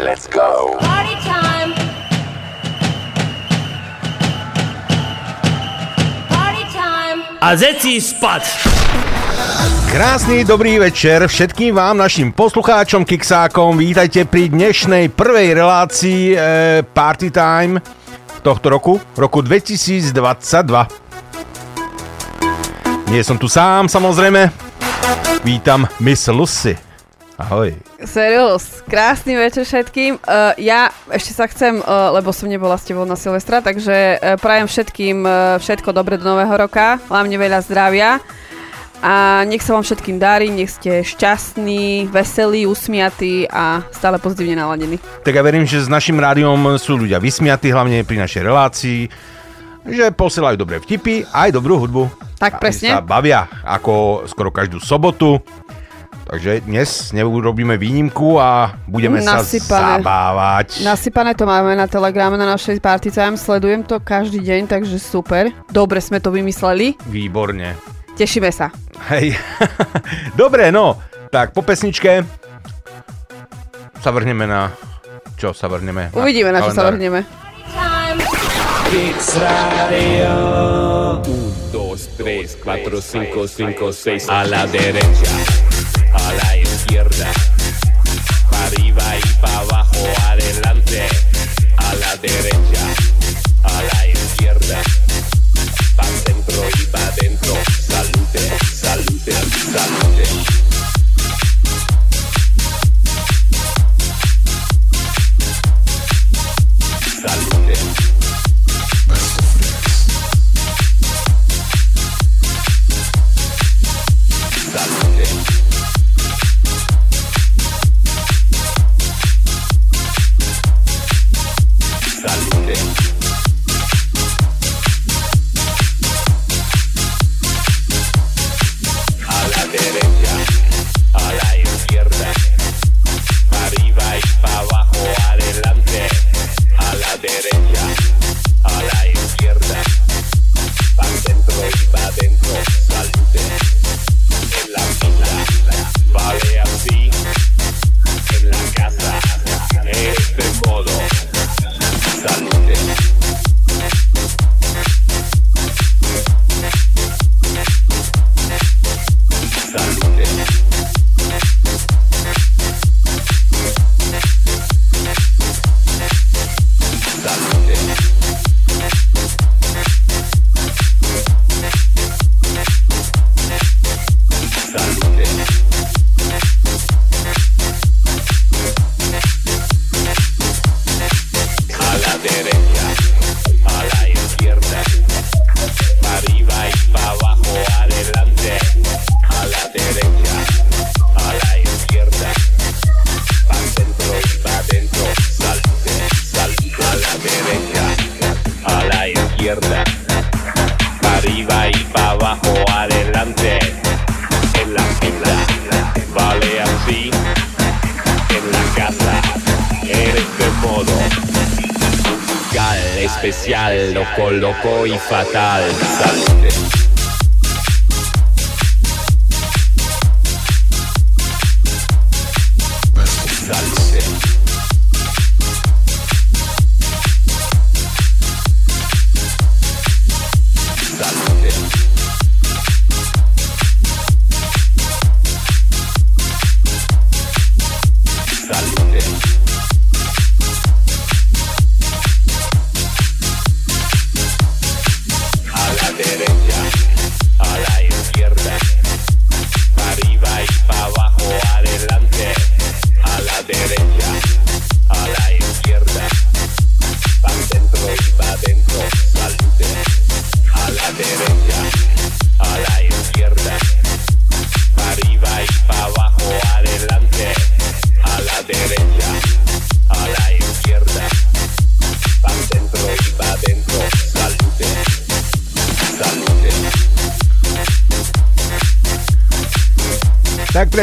Let's go. Party time! Party time! A zeci spať! Krásny dobrý večer všetkým vám, našim poslucháčom, kiksákom. Vítajte pri dnešnej prvej relácii e, Party Time tohto roku, roku 2022. Nie som tu sám, samozrejme. Vítam Miss Lucy. Ahoj. Seriós, krásny večer všetkým. Uh, ja ešte sa chcem, uh, lebo som nebola s tebou na Silvestra, takže uh, prajem všetkým uh, všetko dobre do nového roka, hlavne veľa zdravia. A nech sa vám všetkým darí, nech ste šťastní, veselí, usmiatí a stále pozitívne naladení. Tak ja verím, že s našim rádiom sú ľudia vysmiatí, hlavne pri našej relácii, že posielajú dobré vtipy a aj dobrú hudbu. Tak A presne. sa bavia, ako skoro každú sobotu. Takže dnes neurobíme výnimku a budeme sa Nasypané. zabávať. Nasypané to máme na telegrame na našej Party Time, sledujem to každý deň, takže super. Dobre sme to vymysleli, Výborne. tešíme sa. Hej. Dobre, no. Tak po pesničke sa vrhneme na... Čo sa vrhneme? Uvidíme, na čo sa vrhneme. Kicks Radio. 2, 3, 4, 5, 5, 6. A la derecha, derecha, a la izquierda, para centro y adentro. Salute, salute, salute. Salute. Arriba y para abajo, adelante. En la fila, vale así. En la casa, en este modo. Musical, especial, loco, loco y fatal. Salute.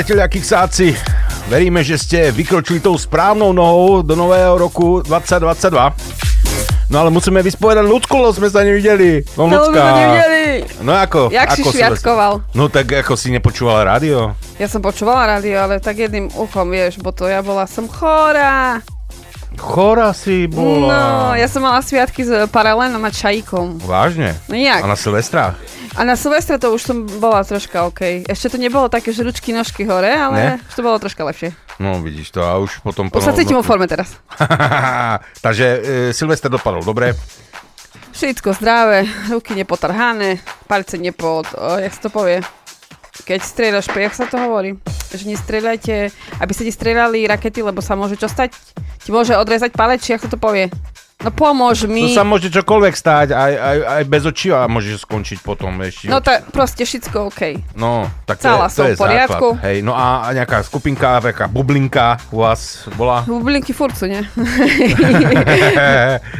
Priatelia Kiksáci, veríme, že ste vykročili tou správnou nohou do nového roku 2022. No ale musíme vyspovedať ľudku, lebo sme sa nevideli. No ľudská. sa nevideli. No ako? Jak si ako šviatkoval? No tak ako si nepočúval rádio? Ja som počúvala rádio, ale tak jedným uchom, vieš, bo to ja bola som chorá. Chora si bola. No, ja som mala sviatky s paralenom a čajíkom. Vážne? No jak? A na Silvestra? A na Silvestre to už som bola troška OK. Ešte to nebolo také, že ručky, nožky hore, ale Ne? už to bolo troška lepšie. No vidíš to a už potom... Už sa cítim vo forme teraz. Takže e, Silvester dopadol dobre. Všetko zdravé, ruky nepotrhané, palce nepod... O, jak sa to povie? Keď strieľaš, jak sa to hovorí? Že nestrieľajte, aby sa ti strieľali rakety, lebo sa môže čo stať? Ti môže odrezať palec, či ako to povie? No pomôž To mi. sa môže čokoľvek stáť, aj, aj, aj bez očí a môžeš skončiť potom ešte. No to proste všetko OK. No, tak to, Celá je, to je v poriadku. základ. Hej, no a a nejaká skupinka, taká bublinka u vás bola? Bublinky furt sú?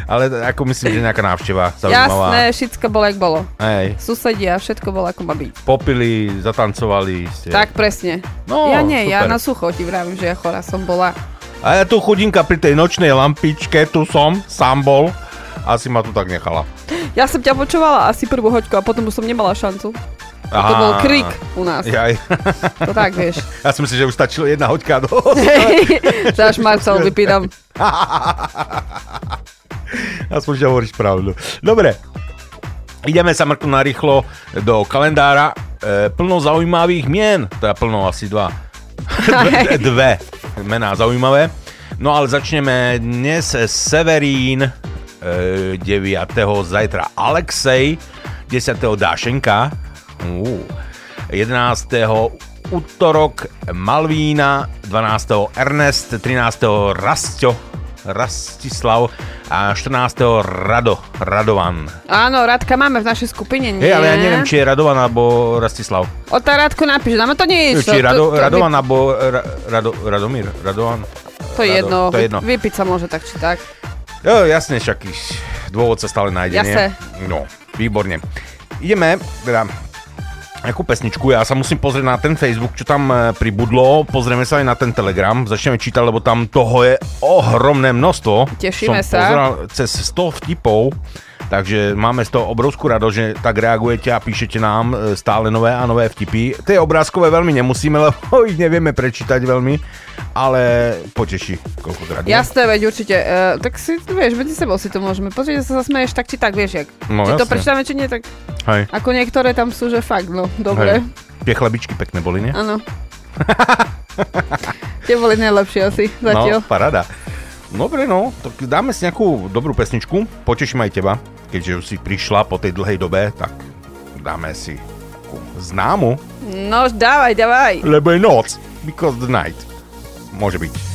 Ale ako myslím, že nejaká návšteva zaujímavá. Jasné, všetko bolo, jak bolo. Hej, Susedia, všetko bolo, ako má byť. popili, zatancovali ste. Tak presne. No, ja nie, ja super. na sucho ti vravím, že ja chora som bola. A ja tu chudinka pri tej nočnej lampičke, tu som, sám bol. Asi ma tu tak nechala. Ja som ťa počúvala asi prvú hoďku a potom už som nemala šancu. To Aha. bol krik u nás. Jaj. To tak, vieš. Ja som myslel, že už stačilo jedna hoďka. No. Záš Marcel vypínam. Aspoň, že hovoríš pravdu. Dobre, ideme sa mrknúť narýchlo do kalendára. E, plno zaujímavých mien, teda plno asi dva. Dve, mená zaujímavé. No ale začneme dnes Severín, e, 9. zajtra Alexej, 10. Dášenka, uh, 11. útorok Malvína, 12. Ernest, 13. Rastio, Rastislav a 14. Rado, Radovan. Áno, Radka máme v našej skupine, nie? Hej, ale ja neviem, či je Radovan alebo Rastislav. O tá Radku napíš, dáme to nie je Či je Rado, to- to- Radovan alebo Ra, Rado, Radomír, Radovan. To je Rado- jedno, to je jedno. vypiť sa môže tak či tak. Jo, jasne, však dôvod sa stále nájde, Jasné. nie? No, výborne. Ideme, teda, nejakú pesničku, ja sa musím pozrieť na ten Facebook, čo tam e, pribudlo, pozrieme sa aj na ten Telegram, začneme čítať, lebo tam toho je ohromné množstvo. Tešíme Som sa. Pozeral cez 100 vtipov, takže máme z toho obrovskú radosť, že tak reagujete a píšete nám e, stále nové a nové vtipy. Tie obrázkové veľmi nemusíme, lebo ich nevieme prečítať veľmi, ale poteší koľkokrát. nie? Jasné, veď určite. Uh, tak si, vieš, medzi sebou si to môžeme. Pozrieť, sa zasmeješ tak či tak, vieš, jak. No, či to jasne. prečítame, či nie, tak Hej. ako niektoré tam sú, že fakt, no, dobre. Hej. Tie chlebičky pekné boli, nie? Áno. Tie boli najlepšie asi zatiaľ. No, parada. Dobre, no, tak dáme si nejakú dobrú pesničku. Poteším aj teba, keďže už si prišla po tej dlhej dobe, tak dáme si takú známu, No, dávaj, dávaj. lebo je noc, because the night. Môže byť.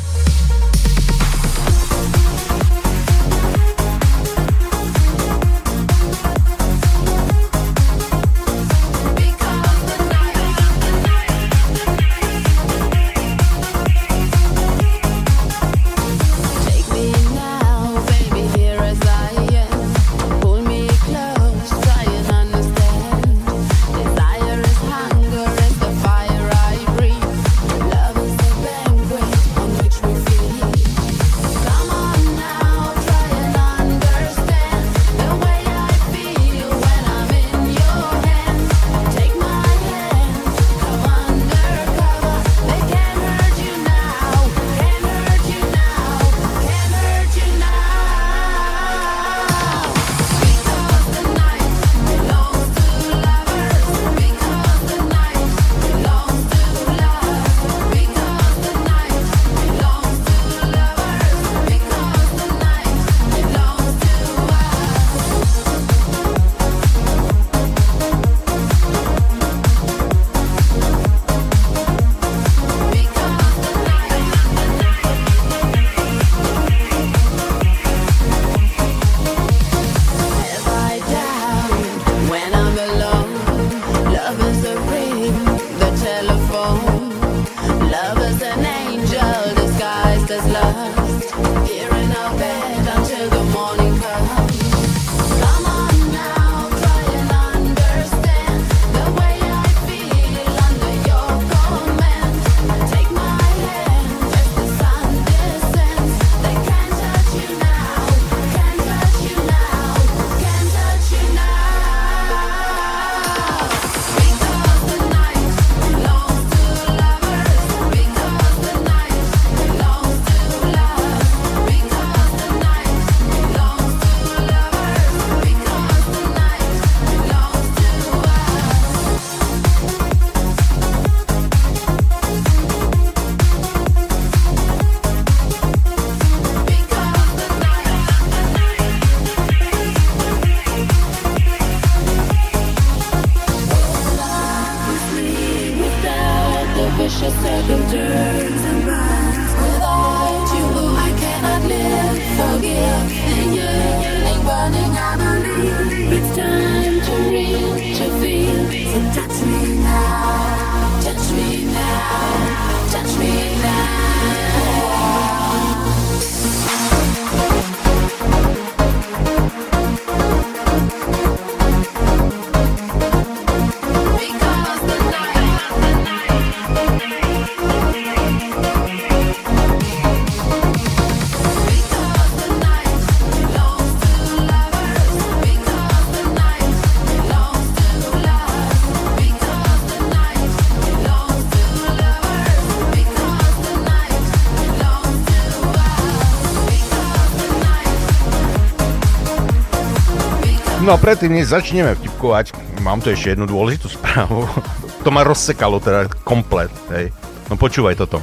No a predtým, než začneme vtipkovať, mám tu ešte jednu dôležitú správu. To ma rozsekalo teda komplet, hej. No počúvaj toto.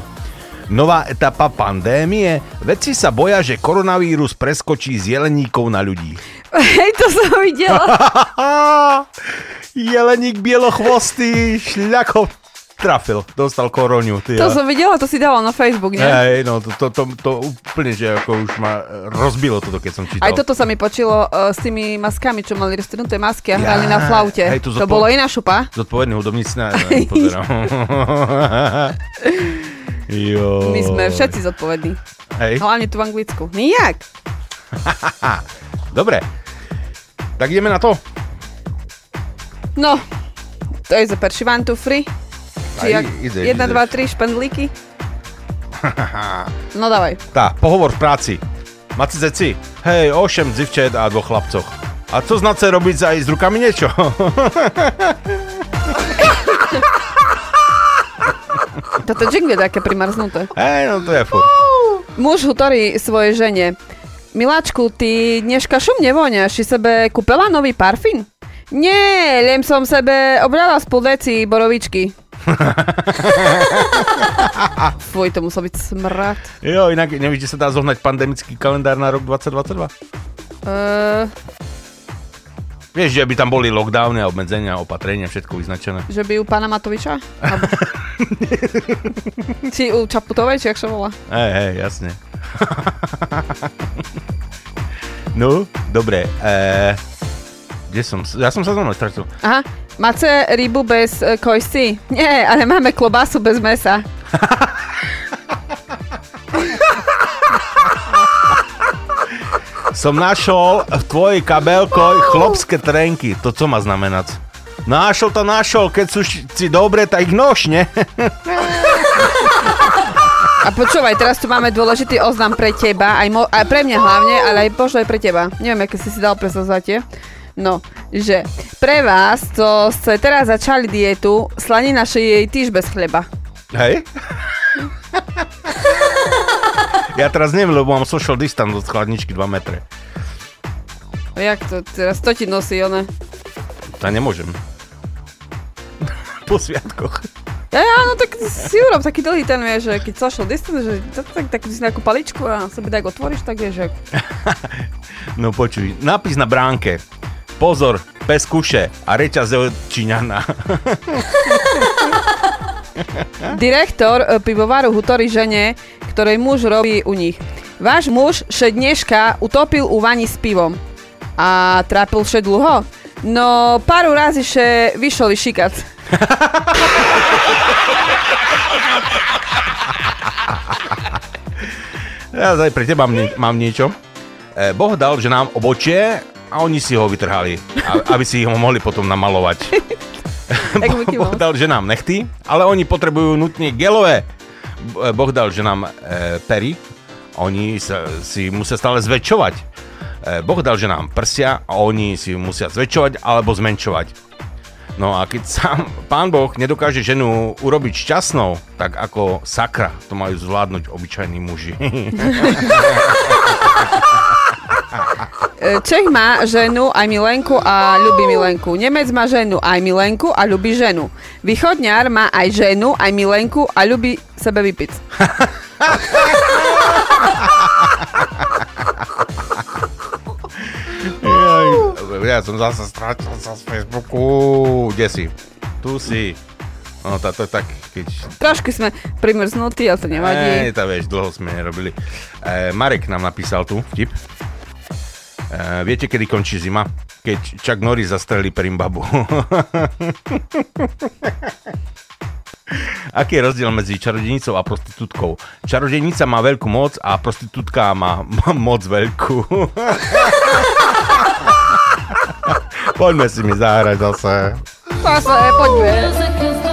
Nová etapa pandémie. Vedci sa boja, že koronavírus preskočí z jeleníkov na ľudí. Hej, to som videla. Jeleník bielochvostý, šľako trafil, dostal koroniu. Ty, To som videla, to si dala na Facebook, nie? Hej, no to, to, to, to úplne, že ako už ma rozbilo toto, keď som čítal. Aj toto sa mi počilo uh, s tými maskami, čo mali roztrhnuté masky a hrali na flaute. hej, to to zodpo- bolo iná šupa. Zodpovedný hudobníci na... pozerám. jo. My sme všetci zodpovední. Hej. Hlavne tu v Anglicku. Nijak. Dobre. Tak ideme na to. No, to je za perši one, two, free. Či jak, ideš, 1, ideš. 2, 3, špendlíky. No dávaj. Tá, pohovor v práci. Maci zeci, hej, 8 dzivčet a dvoch chlapcoch. A co znace robiť aj s rukami niečo? Toto jingle je také primarznuté. hej, no to je furt. Muž hovorí svojej žene. Miláčku, ty dneška šum nevoňaš, si sebe kúpela nový parfín? Nie, len som sebe obrala veci borovičky. Fuj, to musel byť smrad. Jo, inak nevíš, že sa dá zohnať pandemický kalendár na rok 2022? Uh, Vieš, že by tam boli lockdowny a obmedzenia, opatrenia, všetko vyznačené. že by u pána Matoviča? Alebo... či u Čaputovej, či jak sa volá? Hej, hej, jasne. no, dobre. Eh, kde som? Ja som sa zrovna stratil. Aha, máte rybu bez uh, kojsi? Nie, ale máme klobásu bez mesa. Som našol v tvojej kabelko chlopské trenky. To co má znamenať? Našol to našol, keď sú si dobre, tak ich nož, ne? A počúvaj, teraz tu máme dôležitý oznam pre teba, aj, mo- aj pre mňa hlavne, ale aj možno aj pre teba. Neviem, aké si si dal presazate. No, že pre vás, co ste teraz začali dietu, slanina jej týž bez chleba. Hej? ja teraz neviem, lebo mám social distance od chladničky 2 metre. Jak to teraz to ti nosí, one? To nemôžem. po sviatkoch. Ja, ja, no tak si urob taký dlhý ten, vieš, že keď social distance, že tak, tak, tak si nejakú paličku a sebe tak otvoríš, tak vieš, že... No počuj, nápis na bránke. Pozor, pes kuše a reťaz od Číňana. Direktor e, pivovaru hutorí žene, ktorej muž robí u nich. Váš muž še dneška utopil u vani s pivom. A trápil še dlho? No, pár razy še vyšol šikac. Ja aj pre teba mám, nie, mám niečo. E, boh dal, že nám obočie a oni si ho vytrhali, aby si ho mohli potom namalovať. Boh dal, že nám nechty, ale oni potrebujú nutne gelové. Boh dal, že nám e, pery, oni sa, si musia stále zväčšovať. E, boh dal, že nám prsia a oni si musia zväčšovať alebo zmenšovať. No a keď sám pán Boh nedokáže ženu urobiť šťastnou, tak ako sakra to majú zvládnuť obyčajní muži. E, Čech má ženu aj milenku a ľubí milenku. Nemec má ženu aj milenku a ľubí ženu. Východňar má aj ženu, aj milenku a ľubí sebe vypiť. Ja som zase strátil sa z Facebooku. Kde si? Tu si. No, tá, to je tak, keď... Trošku sme primrznutí, ale to nevadí. Ej, tá vieš, dlho sme nerobili. E, Marek nám napísal tu vtip. E, viete, kedy končí zima? Keď Chuck Norris zastrelí Perimbabu. Aký je rozdiel medzi čarodejnicou a prostitútkou? Čarodejnica má veľkú moc a prostitútka má moc veľkú. Poďme si mi zahrať zase. Zase, poďme.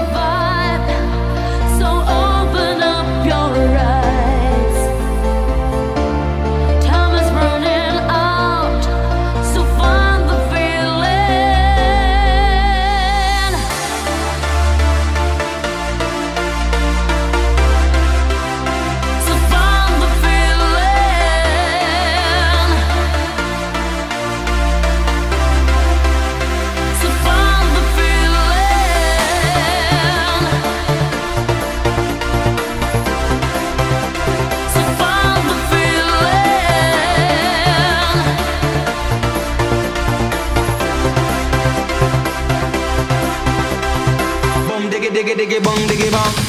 diggy diggy bong diggy bong.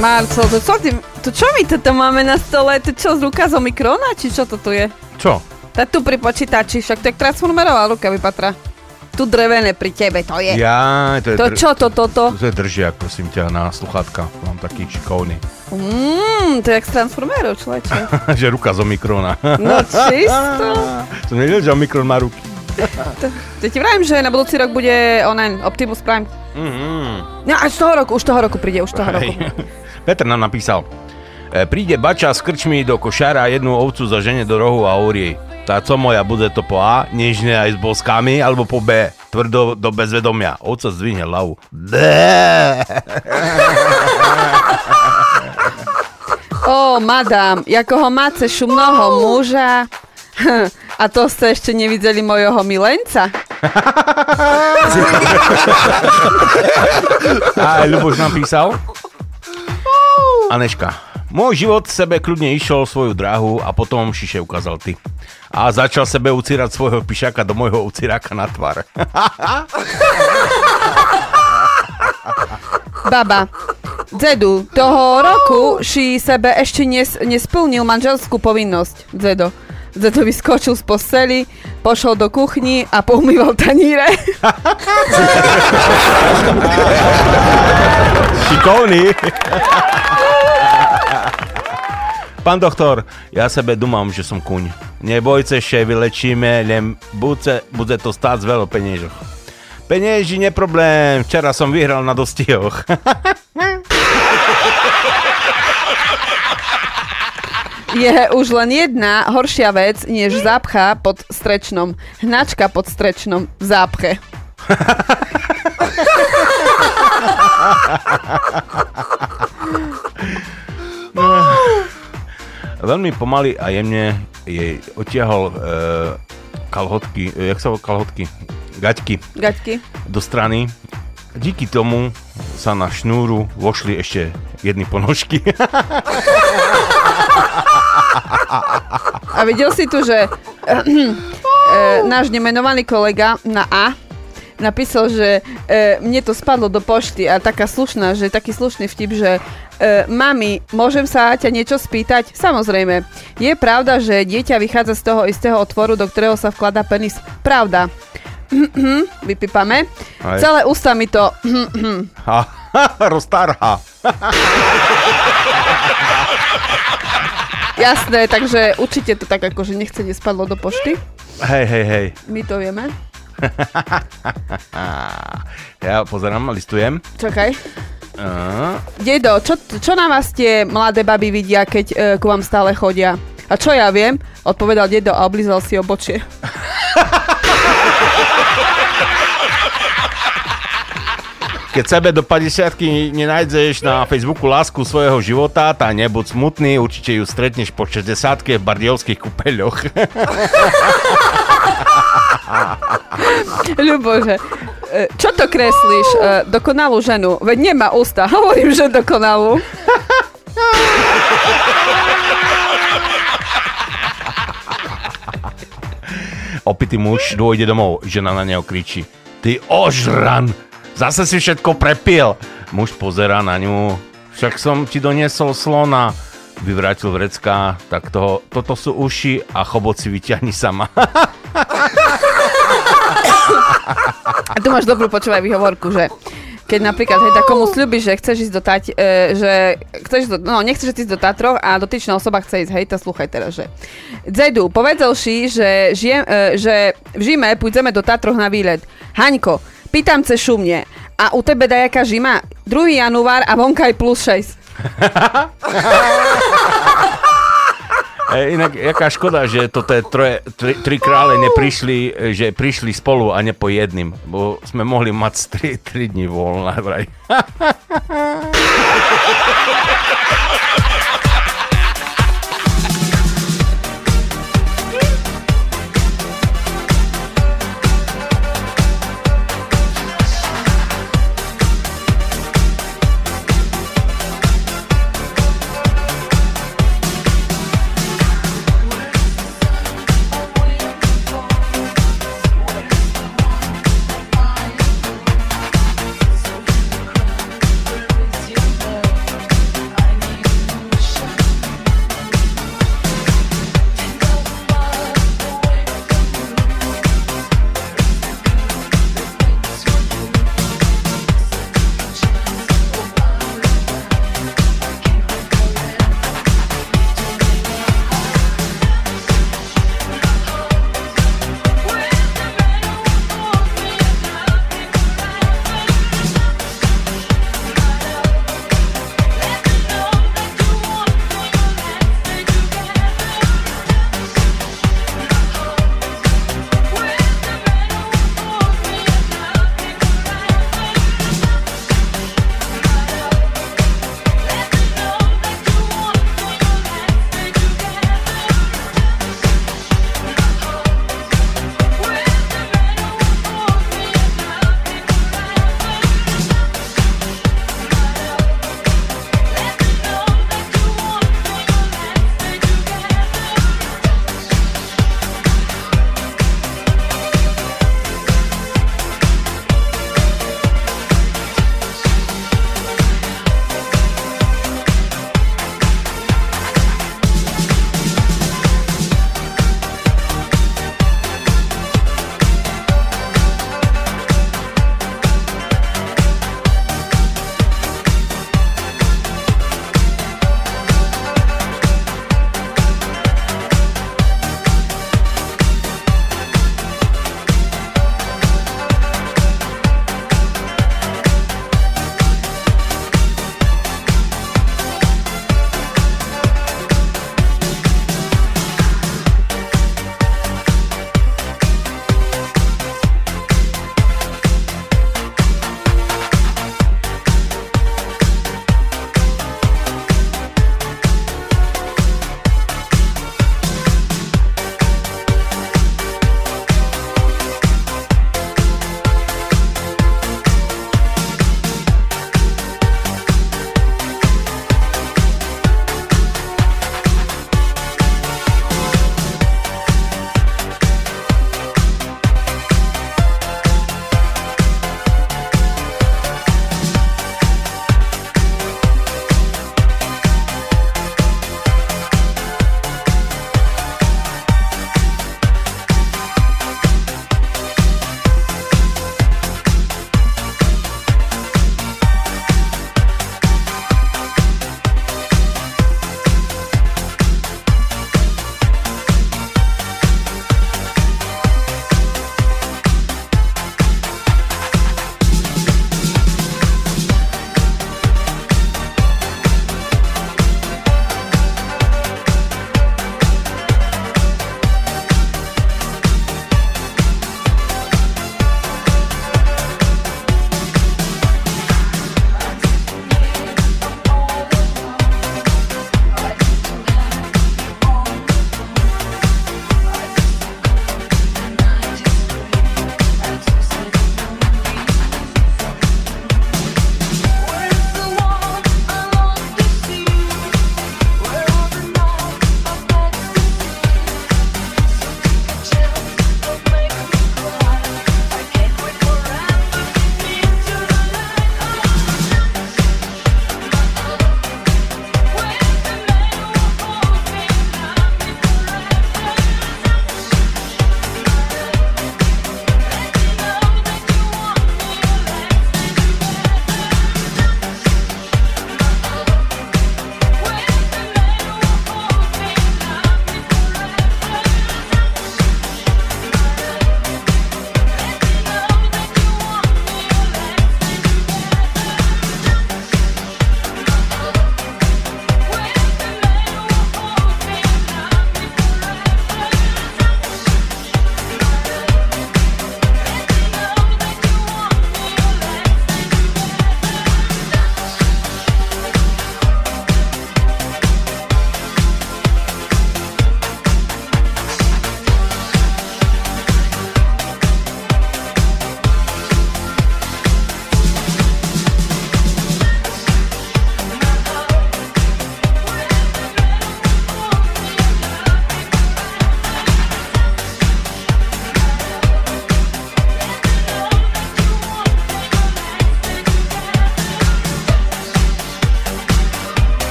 Marcel, to čo, ty, to čo my toto máme na stole? To čo, z Lukázom mikrona? Či čo to tu je? Čo? Tá tu pri počítači, však to je transformerová ruka vypatra. Tu drevené pri tebe, to je. Ja, to je... To čo to, toto? To je držiak, prosím ťa, na sluchátka. Mám taký šikovný. Mmm, to je jak z Transformerov, človeče. že ruka z Omikrona. No čisto. Som nevedel, že Omikron má ruky. To ti vravím, že na budúci rok bude onen Optimus Prime. Mhm. No až toho roku, už toho roku príde, už toho roku. Hej. Peter nám napísal. E, príde bača s krčmi do košára a jednu ovcu zažene do rohu a hovorí jej. Tá co moja, bude to po A, nežne aj s boskami, alebo po B, tvrdo do bezvedomia. Ovca zdvihne hlavu. Bé. Ó, madám, ako ho máte šumného muža. A to ste ešte nevideli mojho milenca? A aj Ľuboš napísal. Aneška, môj život sebe kľudne išiel svoju dráhu a potom šiše ukázal ty. A začal sebe ucírať svojho pišaka do môjho uciráka na tvár. Baba, Zedu, toho roku si sebe ešte nes, nesplnil manželskú povinnosť. Zedo. Zedo vyskočil z posteli, pošol do kuchni a poumýval taníre. Šikovný. Pán doktor, ja sebe dumám, že som kuň. Nebojte sa, vylečíme, len bude, bude to stáť veľa peniežoch. Penieži neproblém, včera som vyhral na dostihoch. Je už len jedna horšia vec, než zápcha pod strečnom. Hnačka pod strečnom v zápche. Veľmi pomaly a jemne jej otiahol e, kalhotky, e, jak sa volá kalhotky? Gaťky Gaťky. do strany. Díky tomu sa na šnúru vošli ešte jedny ponožky. A videl si tu, že e, náš nemenovaný kolega na A napísal, že e, mne to spadlo do pošty a taká slušná, že taký slušný vtip, že e, mami, môžem sa ťa niečo spýtať? Samozrejme. Je pravda, že dieťa vychádza z toho istého otvoru, do ktorého sa vkladá penis? Pravda. Vypípame. Aj. Celé ústa mi to... Ha, roztarha. Jasné, takže určite to tak akože nechce nespadlo do pošty. Hej, hej, hej. My to vieme. Ja pozerám, listujem. Čakaj. A, Dedo, čo, čo na vás tie mladé baby vidia, keď e, k vám stále chodia? A čo ja viem? Odpovedal dedo a oblízal si obočie. Keď sebe do 50 nenájdeš na Facebooku lásku svojho života, tá nebuď smutný, určite ju stretneš po 60 v bardiovských kúpeľoch. Ľubože, e, čo to kreslíš? E, Dokonalú ženu. Veď nemá ústa. Hovorím, že dokonalú. Opitý muž dôjde domov, žena na neho kričí. Ty ožran, zase si všetko prepil. Muž pozera na ňu, však som ti doniesol slona. Vyvrátil vrecka, tak toho, toto sú uši a chobot si vyťahni sama. A tu máš dobrú počúvaj výhovorku, že keď napríklad hej, takomu sľubíš, že chceš ísť do Tať, e, že chceš do, no, nechceš ísť do Tatroch a dotyčná osoba chce ísť, hej, to slúchaj teraz, že povedal si, že, žijem, e, že v Žime pôjdeme do Tatroch na výlet. Haňko, pýtam ce šumne, a u tebe dajaká žima? 2. január a vonka je plus 6. E, inak, jaká škoda, že to troje, tri, tri krále neprišli, že prišli spolu a ne po jedným, bo sme mohli mať 3, 3 dní voľna vraj.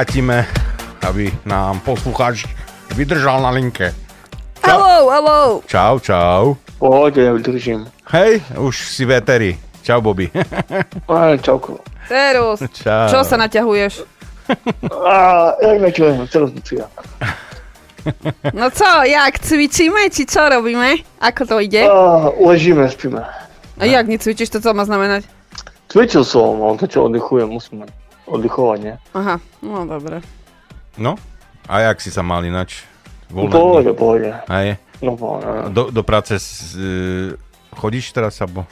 vrátime, aby nám poslucháč vydržal na linke. Hello, hello. Čau, čau. Pohode, ja vydržím. Hej, už si veteri. Čau, Bobby. Čauko. Serus. Čau. Čo sa naťahuješ? Á, jak nečujem, teraz. No co, jak cvičíme, či čo robíme? Ako to ide? Á, ležíme, spíme. A jak necvičíš, to co má znamenať? Cvičil som, ale to čo oddychujem, musíme oddychovať, nie? Aha, no dobre. No, a jak si sa mal inač? Voľné Pohode, pohode. Hej. No pohode. Do, do práce s, e, chodíš teraz, alebo?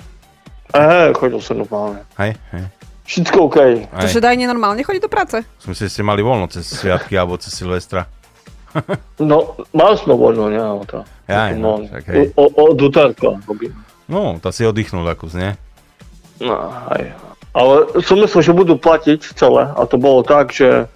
Hej, chodil som normálne. Hej, hej. Všetko OK. Hej. Čože daj nenormálne chodiť do práce? Som si, ste mali voľno cez sviatky alebo cez Silvestra. No, mal sme voľno, nie? To. Jaj, no, no, tak hej. o, o, od robím. No, to si oddychnul akus, nie? No, aj. Ale som myslel, že budú platiť celé a to bolo tak, že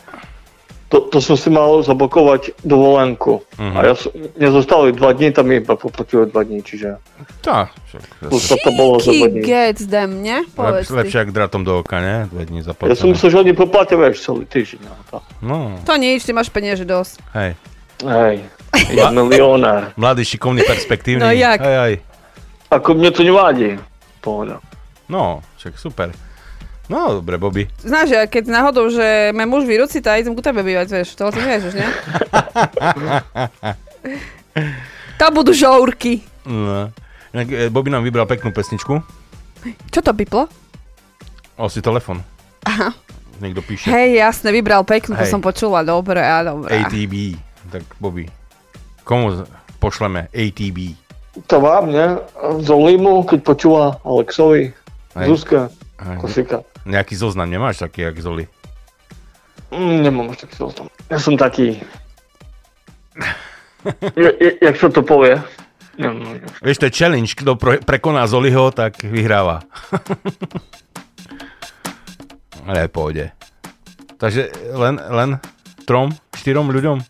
to, to som si mal zablokovať dovolenku. Mhm. A ja som, mne zostali dva dní, tam mi iba poplatili dva dní, čiže Tá, však. plus to, to bolo za dva Key dní. gets them, ne? Lep, lepšie ako dratom do oka, nie? Dve dní Ja som zaplatené. myslel, že oni poplatia, vieš, celý týždeň. No, to. No, To nič, ty máš peniaze dosť. hej. Hej, ja milionár. Mladý, šikovný, perspektívny. No jak? Hej, hej. Ako mne to nevádí. Pohoda. No, však super. No, dobre, Bobby. Znáš, že keď náhodou, že má muž vyrúci, tak idem ku tebe bývať, vieš, to ty vieš, už, nie? to budú žourky. No. E, Bobby nám vybral peknú pesničku. Čo to piplo? O, si telefon. Aha. Niekto píše. Hej, jasne, vybral peknú, to som počula, dobre, a dobre. ATB. Tak, Bobby. Komu z- pošleme ATB? To vám, ne? Zolimu, keď počúva Alexovi, Hej. Zuzka, Hej. Kosika. Nejaký zoznam nemáš taký, jak Zoli? Mm, nemám až taký zoznam. Ja som taký... je, je, jak sa to povie? Neviem, Vieš, to je challenge, kto pre, prekoná Zoliho, tak vyhráva. Ale pôjde. Takže len, len trom, štyrom ľuďom?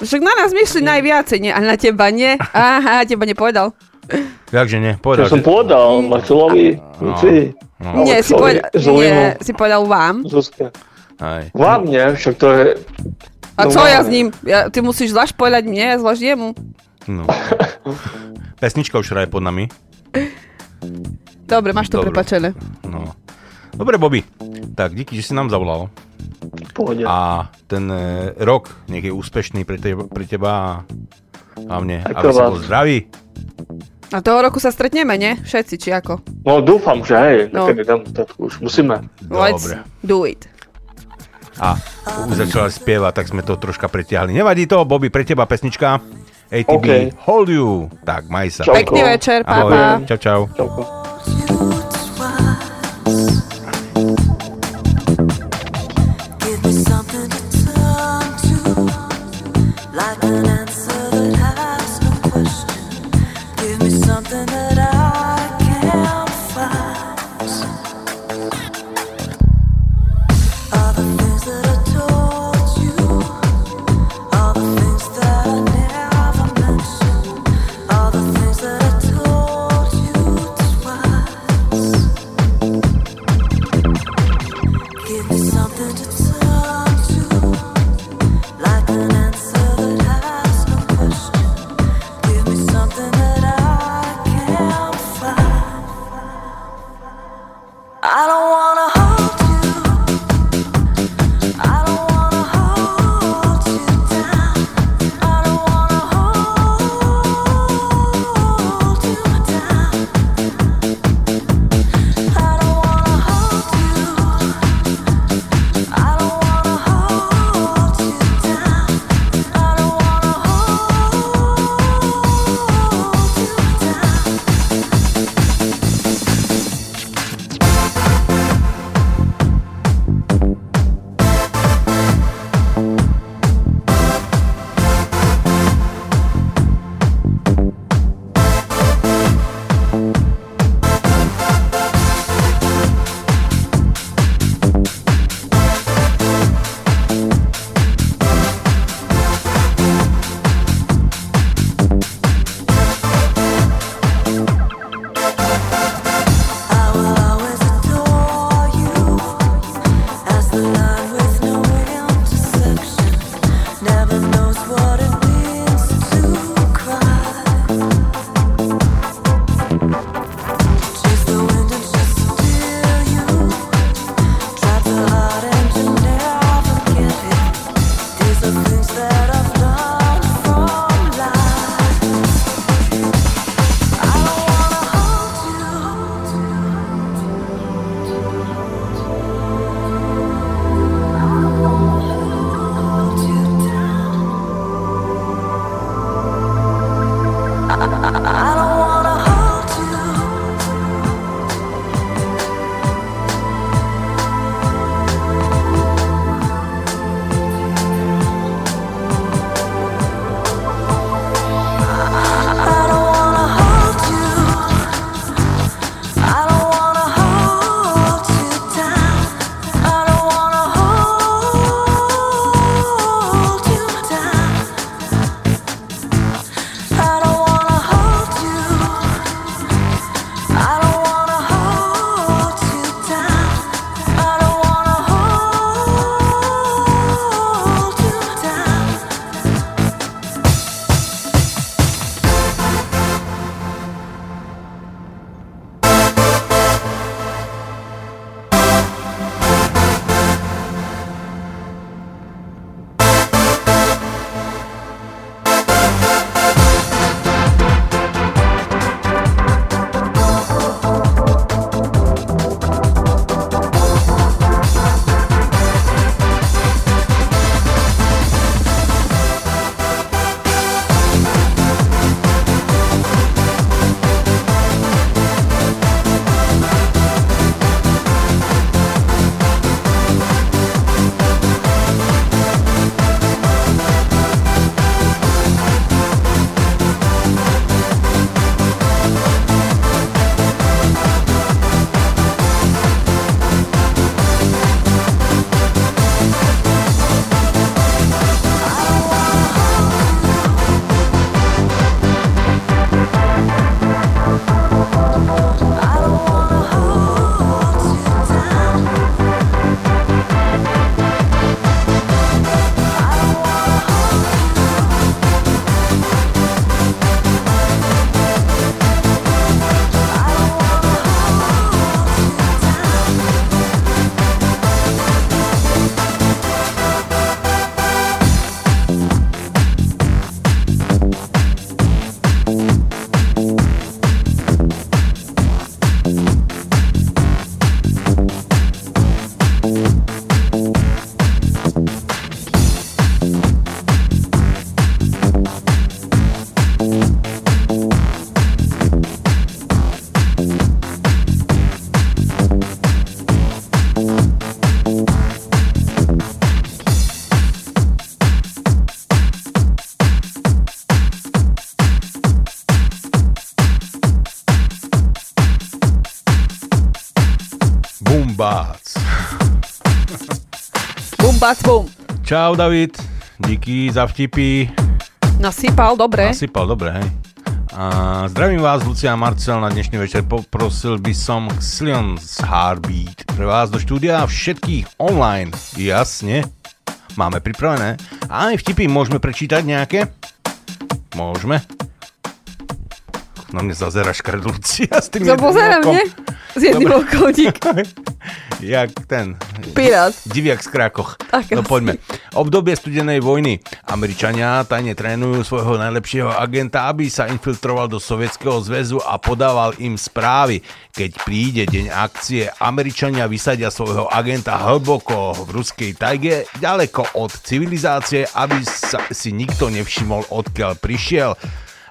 Však na nás myslí najviacej, nie? A na teba nie? Aha, teba nepovedal. Jakže nie? Čo Povedal, som že... povedal, Marcelovi, Luci, no. Nie, si povedal, nie, si povedal vám. Zuzka. Aj. Vám nie, však to je... A No co ja s ním? Ja, ty musíš zvlášť povedať mne, zvlášť jemu. No. Pesnička už hraje pod nami. Dobre, máš to Dobre. prepačené. No. Dobre, Bobby. Tak, díky, že si nám zavolal. Pohode. A ten e, rok nech je úspešný pre teba, pre teba a hlavne, aby si bol zdravý. A toho roku sa stretneme, nie? Všetci, či ako? No dúfam, že hej, No. no. dám už musíme. Let's Dobre. do it. A už začala spievať, tak sme to troška pretiahli. Nevadí to, Bobby, pre teba pesnička. ATB, OK. Hold You. Tak, maj sa. Čauko. Pekný večer, Ahoj. papa. Čau, čau. Čauko. Bum. Čau, David. Díky za vtipy. Nasypal, dobre. Nasypal, dobre, hej. A zdravím vás, Lucia a Marcel, na dnešný večer poprosil by som Xilions Heartbeat pre vás do štúdia všetkých online. Jasne. Máme pripravené. A aj vtipy môžeme prečítať nejaké? Môžeme. Na mne zazeraš kred, Lucia, s tým okom. nie? S jedným Dobre. okom, dík. Jak ten... Pirát. Diviak z Krakoch. Tak no poďme. Obdobie studenej vojny. Američania tajne trénujú svojho najlepšieho agenta, aby sa infiltroval do Sovietskeho zväzu a podával im správy. Keď príde deň akcie, Američania vysadia svojho agenta hlboko v ruskej tajge, ďaleko od civilizácie, aby sa, si nikto nevšimol, odkiaľ prišiel.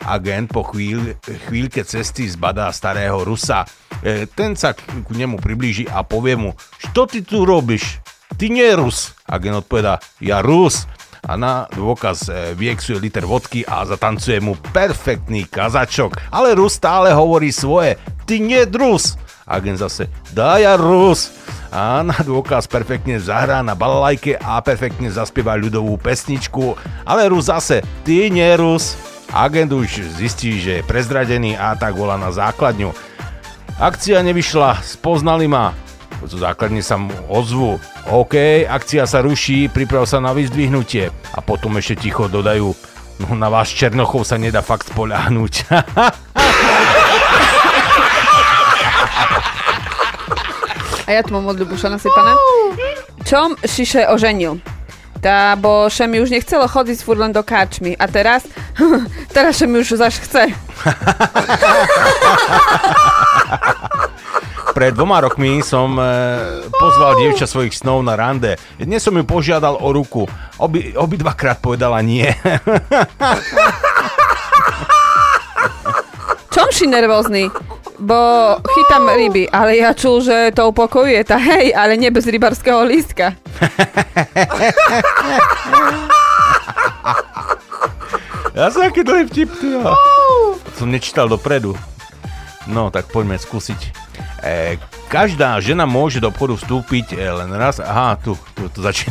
Agent po chvíľ, chvíľke cesty zbadá starého Rusa. E, ten sa k, k nemu priblíži a povie mu, čo ty tu robíš? Ty nie Rus. Agent odpovedá, ja Rus. A na dôkaz e, vyexuje liter vodky a zatancuje mu perfektný kazačok. Ale Rus stále hovorí svoje, ty nie Rus. Agent zase, dá ja Rus. A na dôkaz perfektne zahrá na balalajke a perfektne zaspieva ľudovú pesničku. Ale Rus zase, ty nie Rus. Agent už zistí, že je prezradený a tak volá na základňu. Akcia nevyšla, spoznali ma. Zo základne sa mu ozvu. OK, akcia sa ruší, priprav sa na vyzdvihnutie. A potom ešte ticho dodajú, no na vás Černochov sa nedá fakt spoľahnúť. A ja tu mám od Ľubuša nasypané. Čom Šiše oženil? Tá, bo še mi už nechcelo chodiť furt len do káčmy. A teraz? teraz še mi už zaš chce. Pred dvoma rokmi som e, pozval dievča svojich snov na rande. Dnes som ju požiadal o ruku. Obi, obidvakrát povedala nie. Čom si nervózny? Bo chytám ryby, ale ja čul, že to upokojuje. Tá hej, ale nie bez rybarského lístka. Ja som aký dlhý vtip, ty jo. Som nečítal dopredu. No, tak poďme skúsiť. E, každá žena môže do obchodu vstúpiť e, len raz. Aha, tu, tu, tu začína.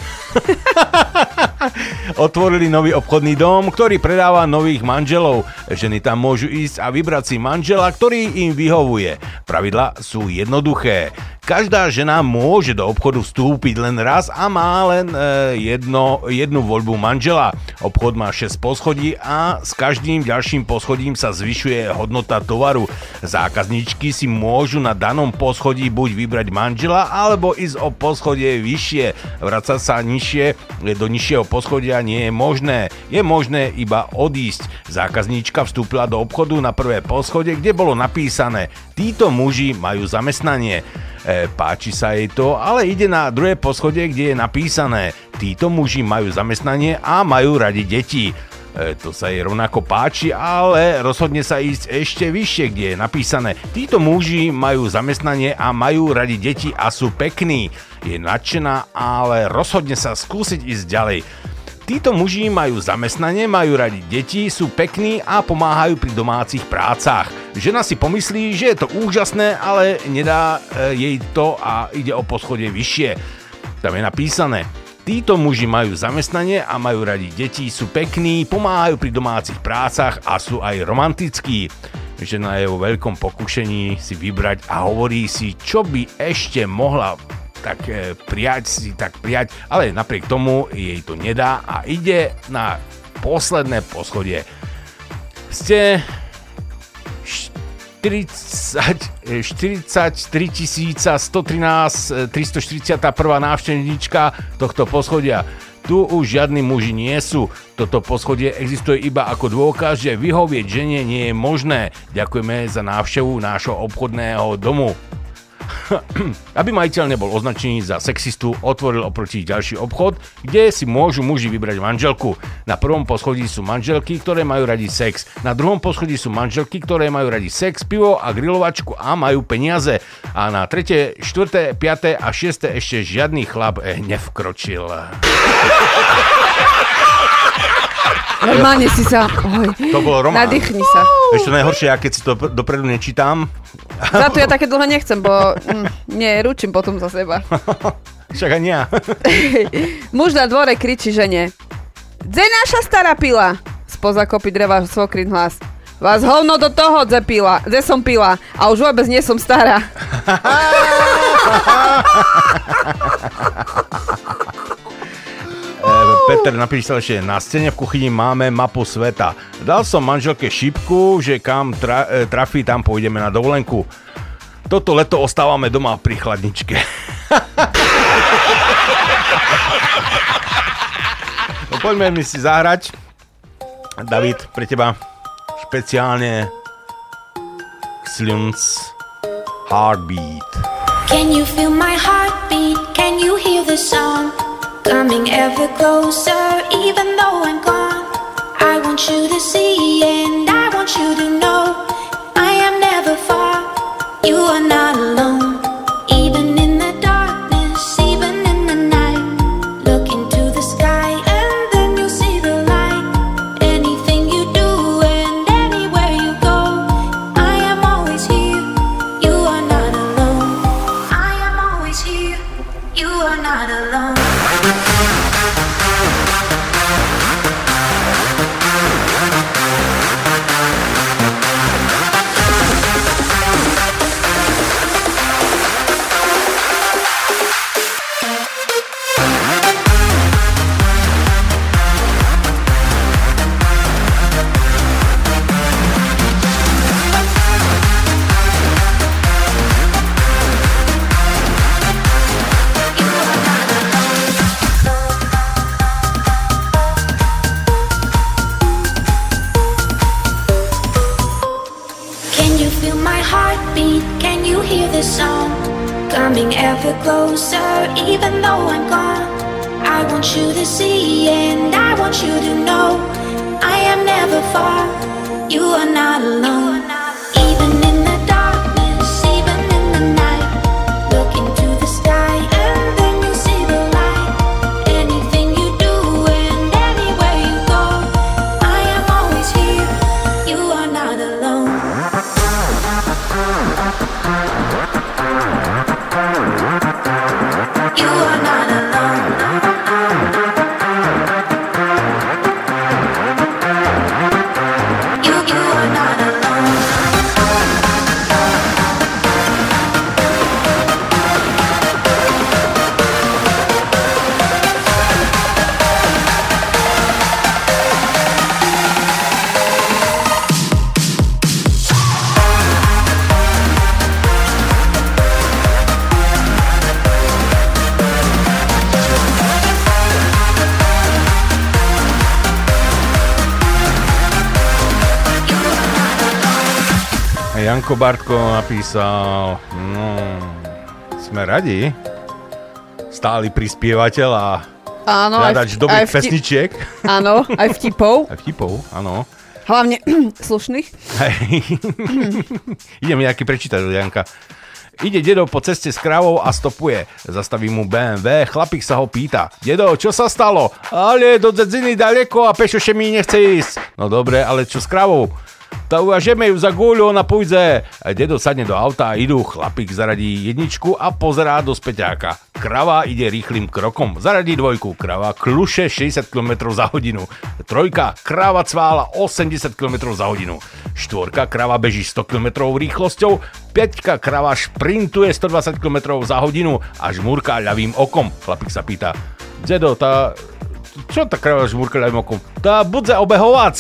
Otvorili nový obchodný dom, ktorý predáva nových manželov. Ženy tam môžu ísť a vybrať si manžela, ktorý im vyhovuje. Pravidla sú jednoduché. Každá žena môže do obchodu vstúpiť len raz a má len e, jedno, jednu voľbu manžela. Obchod má 6 poschodí a s každým ďalším poschodím sa zvyšuje hodnota tovaru. Zákazníčky si môžu na danom poschodí buď vybrať manžela alebo ísť o poschodie vyššie. Vracať sa nižšie do nižšieho poschodia nie je možné. Je možné iba odísť. Zákazníčka vstúpila do obchodu na prvé poschodie, kde bolo napísané Títo muži majú zamestnanie. E, páči sa jej to, ale ide na druhé poschodie, kde je napísané Títo muži majú zamestnanie a majú radi deti. E, to sa jej rovnako páči, ale rozhodne sa ísť ešte vyššie, kde je napísané Títo muži majú zamestnanie a majú radi deti a sú pekní. Je nadšená, ale rozhodne sa skúsiť ísť ďalej. Títo muži majú zamestnanie, majú radi deti, sú pekní a pomáhajú pri domácich prácach. Žena si pomyslí, že je to úžasné, ale nedá e, jej to a ide o poschodie vyššie. Tam je napísané, Títo muži majú zamestnanie a majú radi deti, sú pekní, pomáhajú pri domácich prácach a sú aj romantickí. Žena je vo veľkom pokušení si vybrať a hovorí si, čo by ešte mohla tak e, prijať si, tak prijať, ale napriek tomu jej to nedá a ide na posledné poschodie. Ste 40, 43 113 341. návštevníčka tohto poschodia. Tu už žiadni muži nie sú. Toto poschodie existuje iba ako dôkaz, že vyhovieť žene nie je možné. Ďakujeme za návštevu nášho obchodného domu. Aby majiteľ nebol označený za sexistu, otvoril oproti ďalší obchod, kde si môžu muži vybrať manželku. Na prvom poschodí sú manželky, ktoré majú radi sex. Na druhom poschodí sú manželky, ktoré majú radi sex, pivo a grilovačku a majú peniaze. A na tretie, štvrté, piaté a šiesté ešte žiadny chlap eh, nevkročil. Normálne si sa... Oj, To bol román. nadýchni sa. Ešte najhoršie, ja keď si to pr- dopredu nečítam, Za to ja také dlho nechcem, bo mm, nie, ručím potom za seba. však ani ja. Muž na dvore kričí žene. Dze naša stará pila? Spoza kopy dreva svokrin hlas. Vás hovno do toho, dze pila, dze som pila a už vôbec nie som stará. Peter napísal ešte, na stene v kuchyni máme mapu sveta. Dal som manželke šipku, že kam tra, e, trafí, tam pôjdeme na dovolenku. Toto leto ostávame doma pri chladničke. no poďme mi si zahrať. David, pre teba špeciálne Slims Heartbeat. Can you feel my heartbeat? Ever closer, even though I'm gone. I want you to see and I want you to know Janko Bartko napísal, no, sme radi, stály prispievateľ a Áno, aj hľadač dobrých aj vti- pesničiek. Áno, aj vtipov. Aj vtipov, áno. Hlavne slušných. Idem nejaký prečítať od Janka. Ide dedo po ceste s krávou a stopuje. Zastaví mu BMW, chlapík sa ho pýta. Dedo, čo sa stalo? Ale do dzedziny daleko a pešoše mi nechce ísť. No dobre, ale čo s krávou? Ta uvažeme ju za guľu, ona pôjde. A dedo sadne do auta idú. Chlapík zaradí jedničku a pozerá do späťáka. Krava ide rýchlým krokom. Zaradí dvojku. Krava kluše 60 km za hodinu. Trojka. Krava cvála 80 km za hodinu. Štvorka. Krava beží 100 km rýchlosťou. Peťka. Krava šprintuje 120 km za hodinu a žmúrka ľavým okom. Chlapík sa pýta. Dedo, tá... Čo tá krava žmúrka ľavým okom? Tá budze obehovac.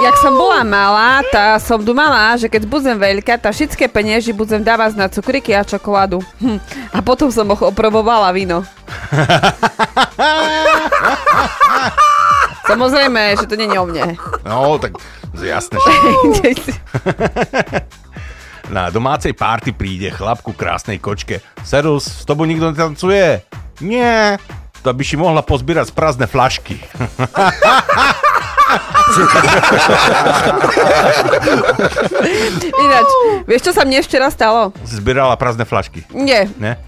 Jak som bola malá, tá som dumala, že keď budem veľká, tá všetké peniazy budem dávať na cukriky a čokoládu. Hm. A potom som ho oprobovala víno. Samozrejme, že to nie je o mne. No, tak jasné. Že... Na domácej párty príde chlap ku krásnej kočke. Serus, s tobou nikto netancuje? Nie. To by si mohla pozbierať prázdne flašky. Ináč, vieš, čo sa mne ešte raz stalo? Zbierala prázdne flašky. Nie. Ne?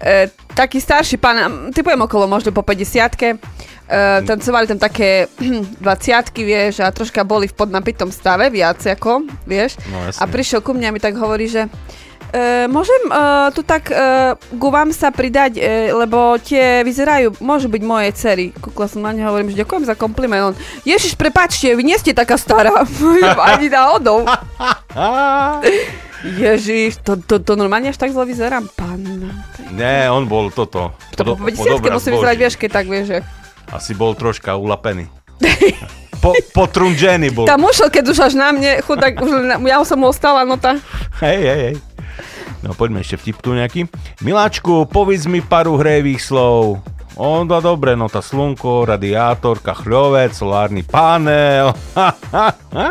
E, taký starší pán, typujem okolo možno po 50 e, tancovali tam také 20 vieš, a troška boli v podnapitom stave, viac ako, vieš. No, jasne. a prišiel ku mne a mi tak hovorí, že e, môžem e, tu tak e, ku vám sa pridať, e, lebo tie vyzerajú, môžu byť moje cery. Kukla som na ne, hovorím, že ďakujem za kompliment. On, Ježiš, prepačte, vy nie ste taká stará. Ani náhodou. Ježiš, to, to, to normálne až tak zle vyzerám, panna. Nie, on bol toto. To po 50 musí vyzerať, vieš, keď tak vieš, že... Asi bol troška ulapený. Po, potrunžený bol. Tam ušiel, keď už až na mne, chudák, už na, ja som mu ostala, no tá. Hej, hej, hej. No poďme ešte vtip tu nejaký. Miláčku, povedz mi paru hrejvých slov. On dá dobre, no tá slnko, radiátor, kachľovec, solárny panel. Ha, ha, ha.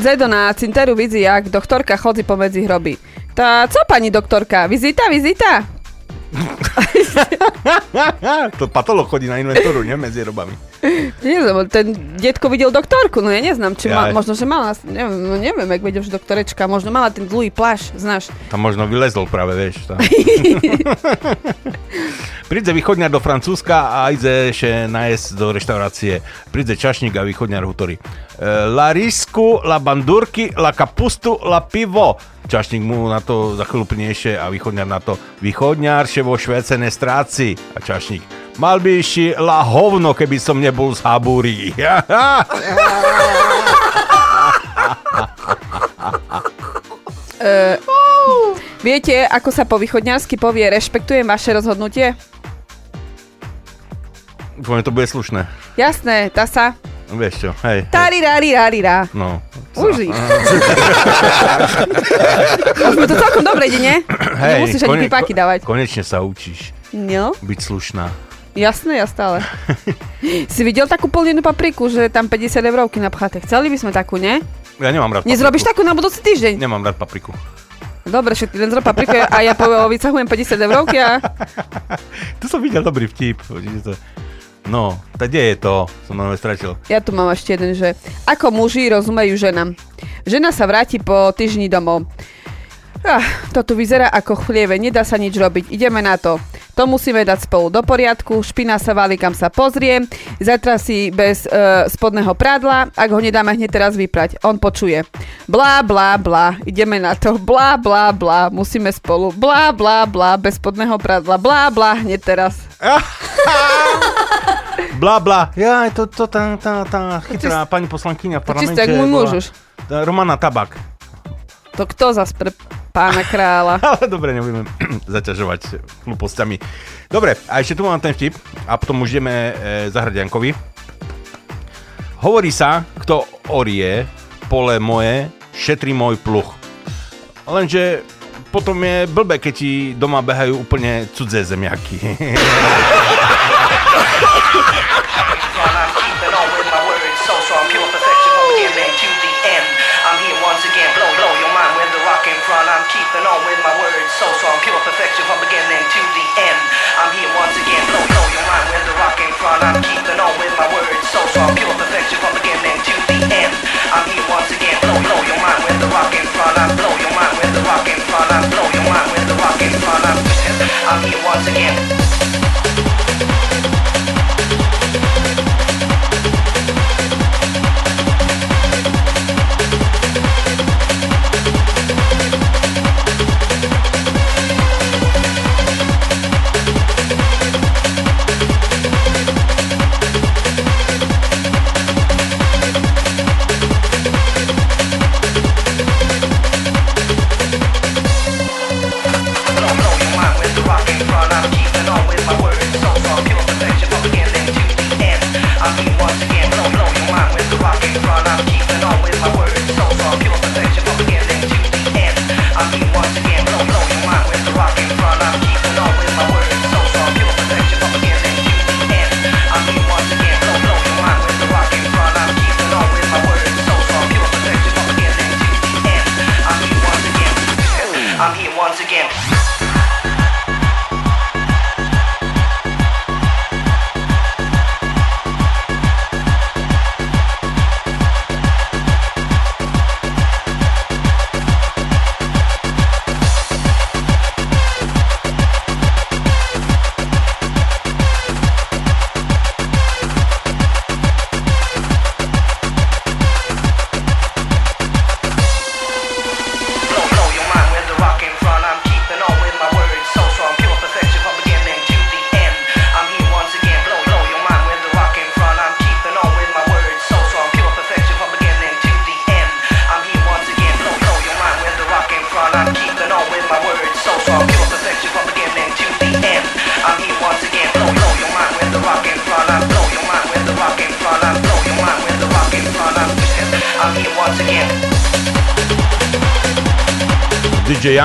Zedo na cinteru vidí, jak doktorka chodí pomedzi hroby. Tá, co pani doktorka, vizita, vizita? to patolog chodí na inventoru, nie? Medzi robami. Neviem, ten detko videl doktorku, no ja neznám, či ma, Jaj. možno, že mala, neviem, no neviem, jak vedel, že doktorečka, možno mala ten dlhý pláš, znáš. Tam možno vylezol práve, vieš. Tam. Príde východňar do Francúzska a ide ešte najesť do reštaurácie. Príde čašník a východňar hutorí. E, La risku, la bandurky, la kapustu, la pivo. Čašník mu na to za chvíľu priniesie a východňar na to. Východňar še vo Švéce nestráci. A čašník. Mal by si la hovno, keby som nebol z Habúry. E, viete, ako sa po východňarsky povie rešpektujem vaše rozhodnutie? Že to bude slušné. Jasné, tá sa. Vieš čo, hej. hej. Tarirariririra. No. Uži. Už mi to celkom dobre ide, nie? Hej, Nemusíš ani kone- dávať. Konečne sa učíš No, byť slušná. Jasné, ja stále. si videl takú polnenú papriku, že je tam 50 eurovky napchaté. Chceli by sme takú, nie? Ja nemám rád Nezrobíš papriku. takú na budúci týždeň? Nemám rád papriku. Dobre, že ty len zrob papriku a ja po, vycahujem 50 eurovky a... Tu som videl dobrý vtip. No, tak kde je to? Som na stratil. Ja tu mám ešte jeden, že ako muži rozumejú ženám. Žena sa vráti po týždni domov. Ah, to tu vyzerá ako chlieve, nedá sa nič robiť, ideme na to. To musíme dať spolu do poriadku, špina sa valí kam sa pozrie, zajtra si bez e, spodného prádla, ak ho nedáme hneď teraz vyprať. On počuje. Blá, blá, blá, ideme na to, blá, blá, blá, musíme spolu, blá, blá, blá, bez spodného prádla, blá, blá, hneď teraz. Bla, bla. Ja, to, to tá, tá, tá chytrá pani poslankyňa v to parlamente. bola- muž už. Tá Romana Tabak. To kto zas pre pána kráľa? Ale dobre, nebudeme zaťažovať hlúpostiami. Dobre, a ešte tu mám ten vtip a potom už ideme e, zahrať Jankovi. Hovorí sa, kto orie pole moje, šetrí môj pluch. Lenže potom je blbé, keď ti doma behajú úplne cudzé zemiaky. strong, pure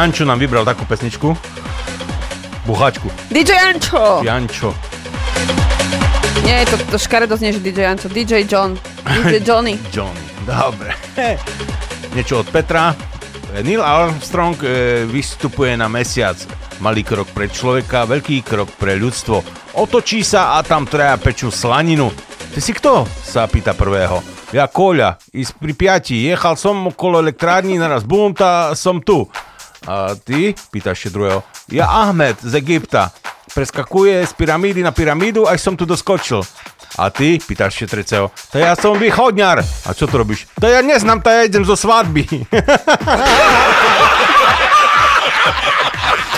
Jančo nám vybral takú pesničku. Buchačku. DJ Jančo! Jančo. Nie, to, to škaredo znie, že DJ Jančo. DJ John. DJ Johnny. Johnny. Dobre. Niečo od Petra. Neil Armstrong e, vystupuje na mesiac. Malý krok pre človeka, veľký krok pre ľudstvo. Otočí sa a tam traja pečú slaninu. Ty si kto? sa pýta prvého. Ja Koľa, ísť pri piati. Jechal som okolo elektrární, naraz bum, tá som tu. A ty? Pýta ešte druhého. Ja Ahmed z Egypta. Preskakuje z pyramídy na pyramídu, až som tu doskočil. A ty? Pýta ešte treceho. To ja som východňar. A čo tu robíš? To ja neznám, to ja idem zo svadby.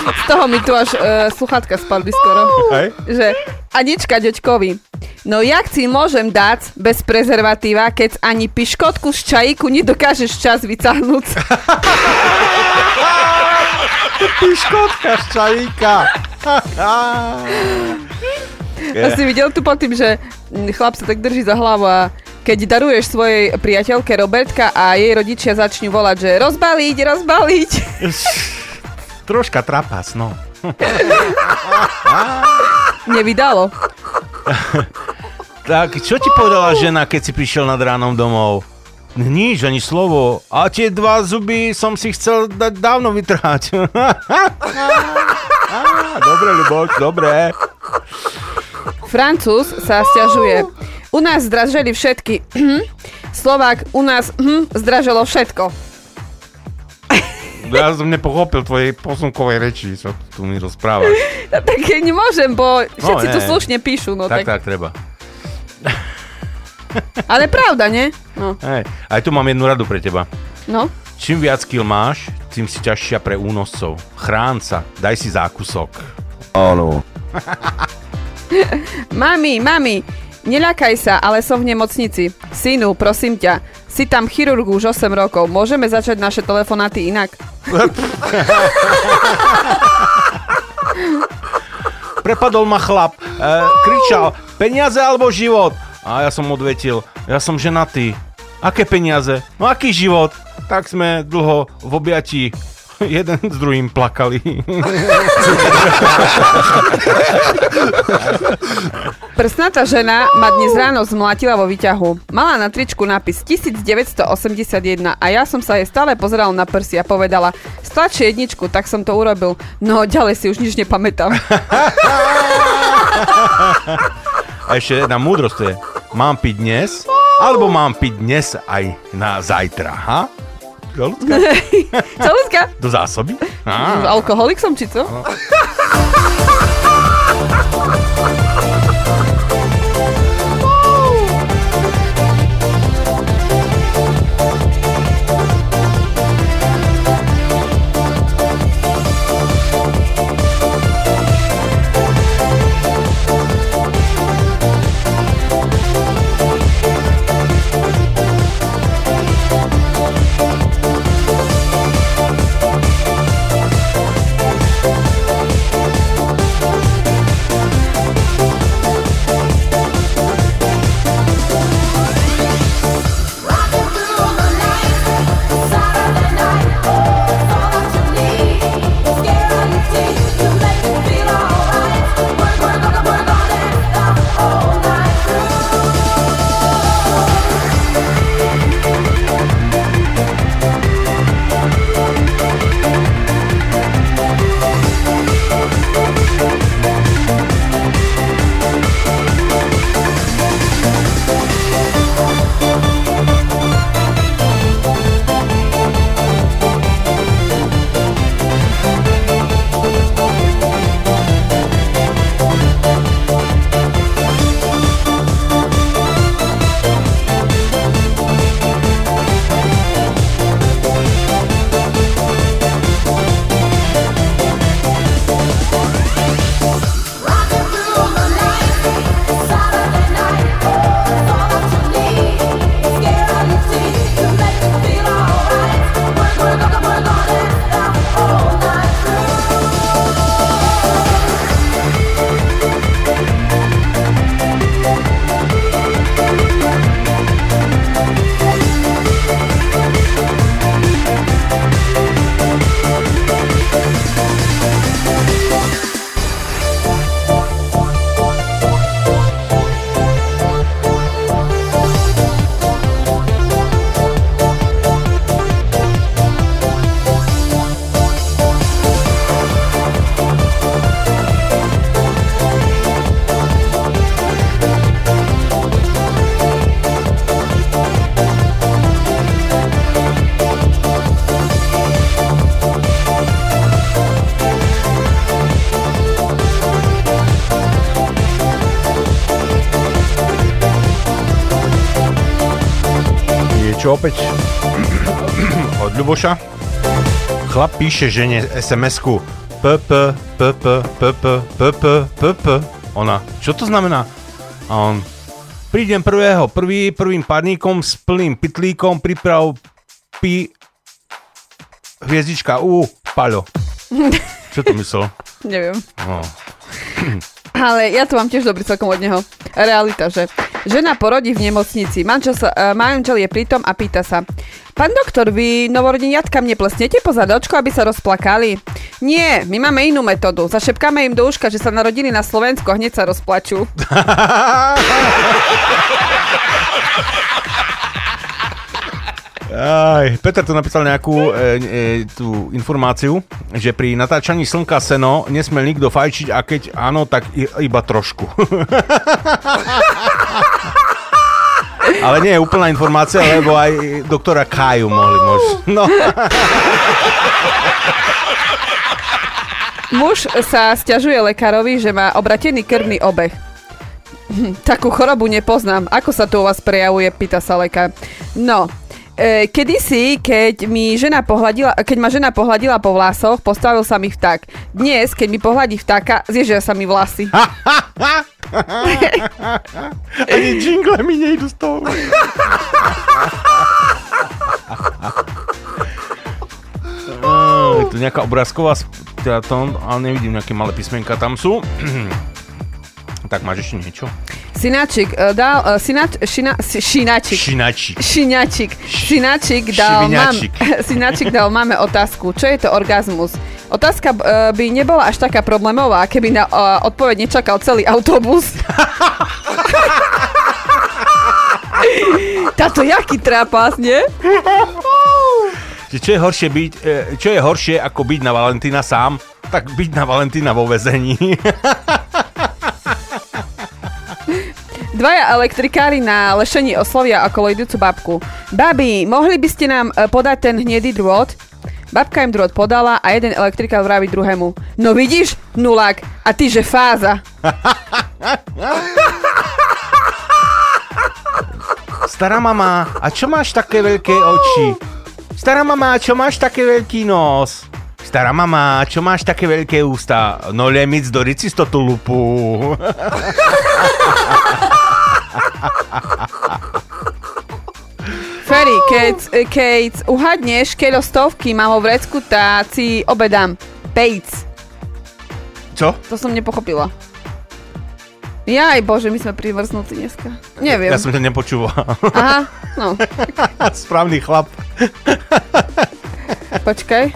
Z toho mi tu až uh, sluchatka spadli skoro. Hej. Že Anička ďoďkovi. No jak si môžem dať bez prezervatíva, keď ani piškotku z čajíku nedokážeš čas vycahnuť? Piškotka z čajíka. Ja si videl tu pod tým, že chlap sa tak drží za hlavu a keď daruješ svojej priateľke Robertka a jej rodičia začnú volať, že rozbaliť, rozbaliť. Troška trapas, no. Nevydalo. tak, čo ti povedala žena, keď si prišiel nad ránom domov? Nič, ani slovo. A tie dva zuby som si chcel dať dávno vytrhať. Á, dobre, Ľuboš, dobre. Francúz sa stiažuje. U nás zdraželi všetky. Slovák, u nás hm, zdraželo všetko. Ja som nepochopil tvojej posunkovej reči, čo tu mi rozprávaš. No, tak nemôžem, bo všetci No, tu slušne píšu. No, tak, tak, tak, treba. Ale pravda, nie? No. Hej, aj tu mám jednu radu pre teba. no. Čím viac kil máš, tým si ťažšia pre únoscov. Chrán sa, daj si zákusok. Áno. Mami, mami, neľakaj sa, ale som v nemocnici. Synu, prosím ťa, si tam chirurg už 8 rokov. Môžeme začať naše telefonáty inak? Prepadol ma chlap, e, kričal, peniaze alebo život? A ja som odvetil, ja som ženatý. Aké peniaze? No aký život? Tak sme dlho v objatí jeden s druhým plakali. Prsnatá žena ma dnes ráno zmlátila vo výťahu. Mala na tričku nápis 1981 a ja som sa jej stále pozeral na prsy a povedala stlač jedničku, tak som to urobil. No ďalej si už nič nepamätám. A ešte jedna múdrosť je, mám piť dnes, alebo mám piť dnes aj na zajtra, ha? Čo, ľudská? Do zásoby? Alkoholik som, či co? Niečo opäť od Ľuboša. Chlap píše žene SMS-ku PP, PP, PP, PP, PP. Ona, čo to znamená? A on, prídem prvého, prvý, prvým parníkom s plným pitlíkom, priprav pi... Hviezdička, U, Paľo. Čo to myslel? Neviem. No. Ale ja tu mám tiež dobrý celkom od neho. Realita, že žena porodí v nemocnici, manžel, sa, uh, manžel je pritom a pýta sa Pán doktor, vy novorodeniatkam neplesnete po zadočku, aby sa rozplakali? Nie, my máme inú metódu. Zašepkáme im do uška, že sa narodili na Slovensku a hneď sa rozplačú. Aj, Peter tu napísal nejakú e, e, tú informáciu, že pri natáčaní Slnka seno nesmel nikto fajčiť a keď áno, tak i, iba trošku. Ale nie je úplná informácia, lebo aj doktora Kaju mohli možno. No. Muž sa stiažuje lekárovi, že má obratený krvný obeh. Hm, Takú chorobu nepoznám. Ako sa to u vás prejavuje, pýta sa lekár. No, e, kedysi, keď, mi žena pohľadila, keď ma žena pohľadila po vlasoch, postavil sa mi vták. Dnes, keď mi pohľadí vtáka, zježia sa mi vlasy. Ani jingle mi nejdu z toho. Je tu nejaká obrázková teda to, ale nevidím nejaké malé písmenka tam sú. Tak máš ešte niečo? Synáčik uh, dal, uh, synač, šina, šináčik. Synáčik dal, mám, dal máme otázku. Čo je to orgazmus? Otázka uh, by nebola až taká problémová, keby na odpoveď nečakal celý autobus. Táto jaký trápas, nie? Čo je horšie byť, e, čo je horšie ako byť na Valentína sám? Tak byť na Valentína vo väzení. Dvaja elektrikári na lešení oslovia okolo idúcu babku. Babi, mohli by ste nám e, podať ten hnedý drôt? Babka im drôt podala a jeden elektrikár vraví druhému. No vidíš, nulák, a ty že fáza. Stará mama, a čo máš také veľké oči? Stará mama, čo máš také veľký nos? Stará mama, čo máš také veľké ústa? No lemic do ricistotu lupu. Ferry, keď, keď uhadneš, keľo stovky mám vo vrecku, tá si obedám. Pejc. Čo? To som nepochopila. Jaj, bože, my sme privrznutí dneska. Neviem. Ja som to nepočúval. Aha, no. Správny chlap. Počkaj.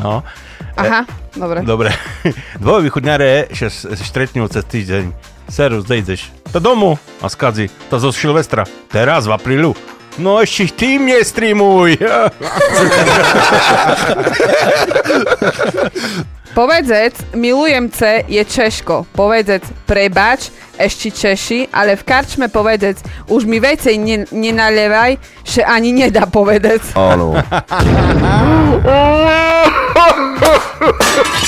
No. Aha, dobre. Dobre. Dvoje východňare sa stretnú cez týždeň. Serus, kde ideš? To domu. A skadzi. To zo Silvestra. Teraz v aprílu. No ešte ty mne streamuj. Povedzec, milujem ce, je Češko. Povedzec, prebač, ešte Češi, ale v karčme povedzec, už mi vecej ne, nenalievaj, že ani nedá povedec. Áno.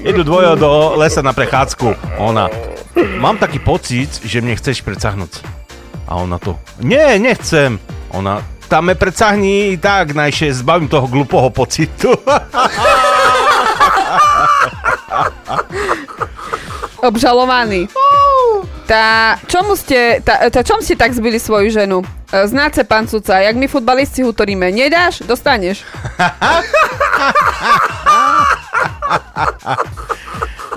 Idú dvojo do lesa na prechádzku. Ona. Mám taký pocit, že mne chceš predsahnuť. A ona to. Nie, nechcem. Ona. Tam me predsahni tak, najšie zbavím toho glupoho pocitu. Obžalovaný. Tá, čomu ste, tá, tá, čom ste tak zbili svoju ženu? E, Znáce, pán Cuca, jak my futbalisti hutoríme, nedáš, dostaneš.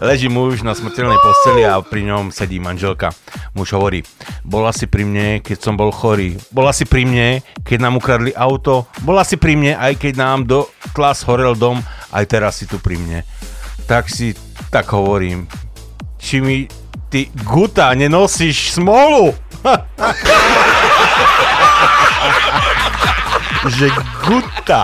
Leží muž na smrteľnej posteli a pri ňom sedí manželka. Muž hovorí, bola si pri mne, keď som bol chorý. Bola si pri mne, keď nám ukradli auto. Bola si pri mne, aj keď nám do tlas horel dom. Aj teraz si tu pri mne. Tak si tak hovorím, či mi ty guta nenosíš smolu? že guta.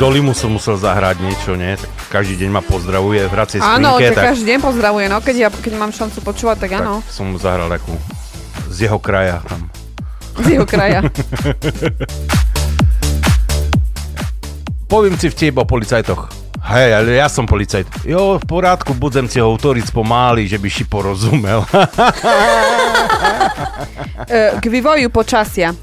Zolimu som musel zahrať niečo, nie? Tak každý deň ma pozdravuje v hracej Áno, skrinke, ťa tak, každý deň pozdravuje, no keď, ja, keď mám šancu počúvať, tak áno. tak som mu zahral takú z jeho kraja tam. Z jeho kraja. Poviem si vtip o policajtoch. Hej, ale ja som policajt. Jo, v porádku, budem si ho utoriť pomáli, že by si porozumel. E, K vývoju počasia.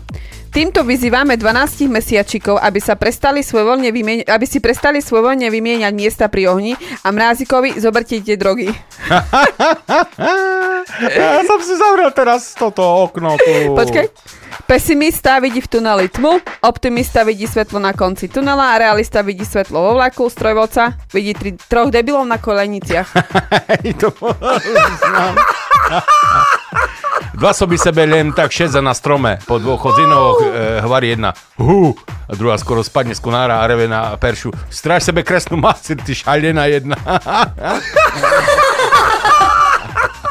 Týmto vyzývame 12 mesiačikov, aby, sa prestali svojvoľne vymieň- aby si prestali svojvoľne vymieňať miesta pri ohni a mrázikovi zoberte tie drogy. ja som si zavrel teraz toto okno tu. Počkaj. Pesimista vidí v tuneli tmu, optimista vidí svetlo na konci tunela a realista vidí svetlo vo vlaku, strojvodca vidí tri, troch debilov na koleniciach. to poznám. Dva soby sebe len tak šedza na strome, po dvoch odzinoch e, hvarí jedna hu, a druhá skoro spadne z konára a reve na peršu. Stráž sebe kresnú masir, ty šalená jedna.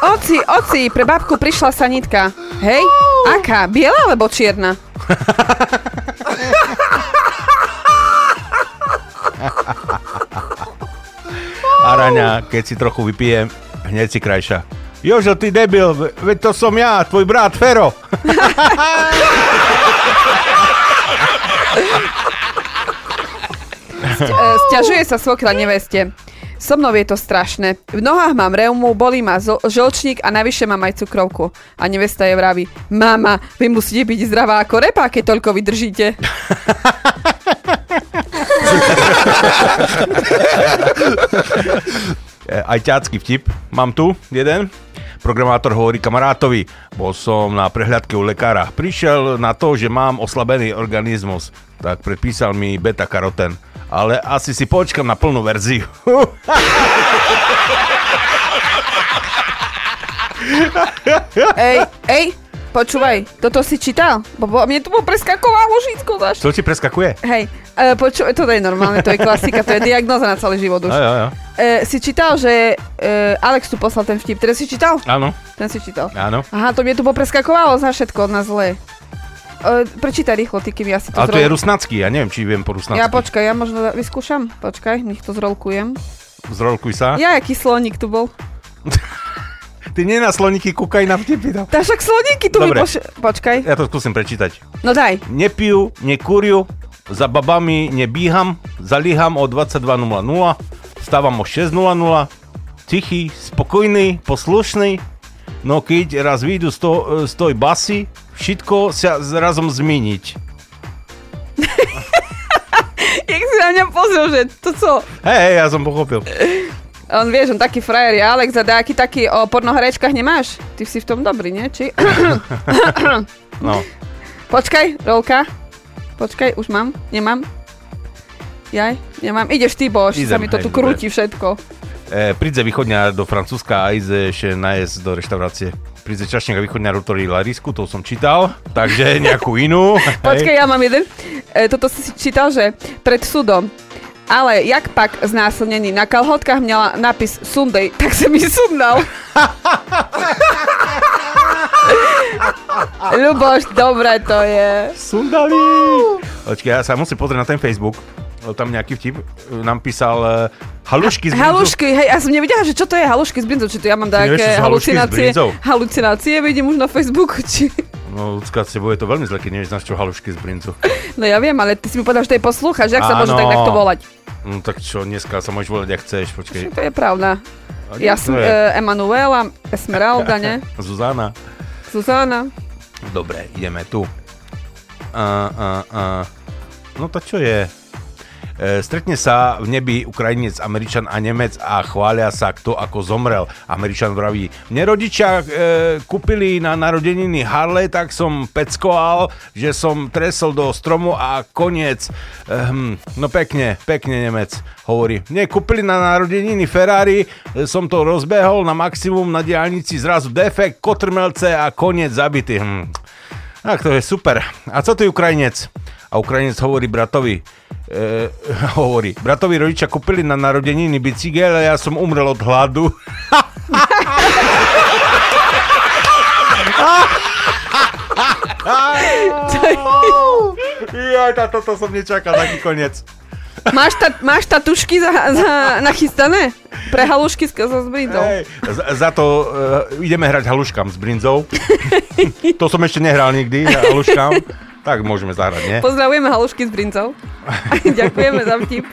Oci, oci, pre babku prišla sanitka. Hej, aká? Biela alebo čierna? Araňa, keď si trochu vypijem, hneď si krajša. Jožo, ty debil, ve- veď to som ja, tvoj brat Fero. Sť- Sťažuje sa svokra neveste. So mnou je to strašné. V nohách mám reumu, bolí ma zo- žlčník a navyše mám aj cukrovku. A nevesta je vraví, mama, vy musíte byť zdravá ako repa, keď toľko vydržíte. E, aj ťacký vtip. Mám tu jeden. Programátor hovorí kamarátovi, bol som na prehľadke u lekára. Prišiel na to, že mám oslabený organizmus, tak predpísal mi beta-karoten. Ale asi si počkam na plnú verziu. Ej, ej, počúvaj, toto si čítal? Bo, bo mne tu preskakovalo všetko, zaš. Čo ti preskakuje? Hej, e, počúvaj, toto je normálne, to je klasika, to je diagnoza na celý život už. Jo, jo, jo. E, si čítal, že e, Alex tu poslal ten vtip, teraz si čítal? Áno, Ten si čítal. áno. Aha, to mne tu popreskakovalo za všetko od nás zle. E, prečítaj rýchlo, ty, kým ja si to Ale to je zrol- rusnacký, ja neviem, či viem po rusnacky. Ja počkaj, ja možno vyskúšam. Počkaj, nech to zrolkujem. Zrolkuj sa. Ja, aký sloník tu bol. Ty nie na sloníky kúkaj na vtipy. No. Tá však sloníky tu mi Dobre. poš... Počkaj, Ja to skúsim prečítať. no daj. Nepijú, nekúriu, za babami nebíham, zalíham o 22.00, stávam o 6.00, tichý, spokojný, poslušný, no keď raz vyjdu z, to, z tej basy, všetko sa zrazom zmeniť. Jak si na mňa pozrel, že to co? Hej, hej, ja som pochopil. On vieš, on taký frajer je Alex a nejaký taký o pornoherečkách nemáš? Ty si v tom dobrý, nie? Či? No. Počkaj, rolka. Počkaj, už mám? Nemám? Jaj, nemám. Ideš ty, bo ešte sa Idem, mi to hej, tu dobre. krúti všetko. E, príde východňa do Francúzska a ide ešte najesť do reštaurácie. Príde čašník a východňar otvorí Larisku, to som čítal, takže nejakú inú. Počkaj, ja mám jeden. E, toto si čítal, že pred súdom. Ale jak pak znásilnený na kalhotkách měla nápis Sunday, tak sa mi sundal. Ľuboš, dobre to je. Sundali! Počkaj, ja sa musím pozrieť na ten Facebook. Lebo Tam nejaký vtip e, nám písal uh, halušky z brinzu. Halušky, hej, ja som nevedela, že čo to je halušky z brinzou, či to ja mám s halucinácie. brinzou? Halucinácie vidím už na Facebooku, či... No, ľudská, s tebou je to veľmi zle, keď nevieš, na čo halušky z brinzu. No ja viem, ale ty si mi povedal, že to je poslúchač, jak sa môže tak takto volať? No tak čo, dneska sa môžeš volať, ak chceš, počkej. To je pravda. Ja som uh, Emanuela, Esmeralda, ne? Zuzana. Zuzana. Dobre, ideme tu. A, a, a. No to čo je? E, stretne sa v nebi Ukrajinec, Američan a Nemec a chvália sa, kto ako zomrel. Američan vraví, mne rodičia e, kúpili na narodeniny Harley, tak som peckoval, že som tresol do stromu a koniec. Ehm, no pekne, pekne Nemec hovorí. Mne kúpili na narodeniny Ferrari, e, som to rozbehol na maximum na diálnici, zrazu defekt, kotrmelce a koniec zabitý. Hm. Tak to je super. A co ty Ukrajinec? A Ukrajinec hovorí bratovi, e, hovorí, bratovi rodičia kúpili na narodeniny bicykel a ja som umrel od hladu. Jaj, tá, toto som nečakal, taký koniec. Máš, ta, máš tatušky za, za, nachystané? Pre halušky s, so zbrinzou. Hej, za, za to uh, ideme hrať haluškám s brinzou. to som ešte nehral nikdy, haluškám. Tak môžeme zahrať, nie? Pozdravujeme halušky s brinzou. Ďakujeme za vtip.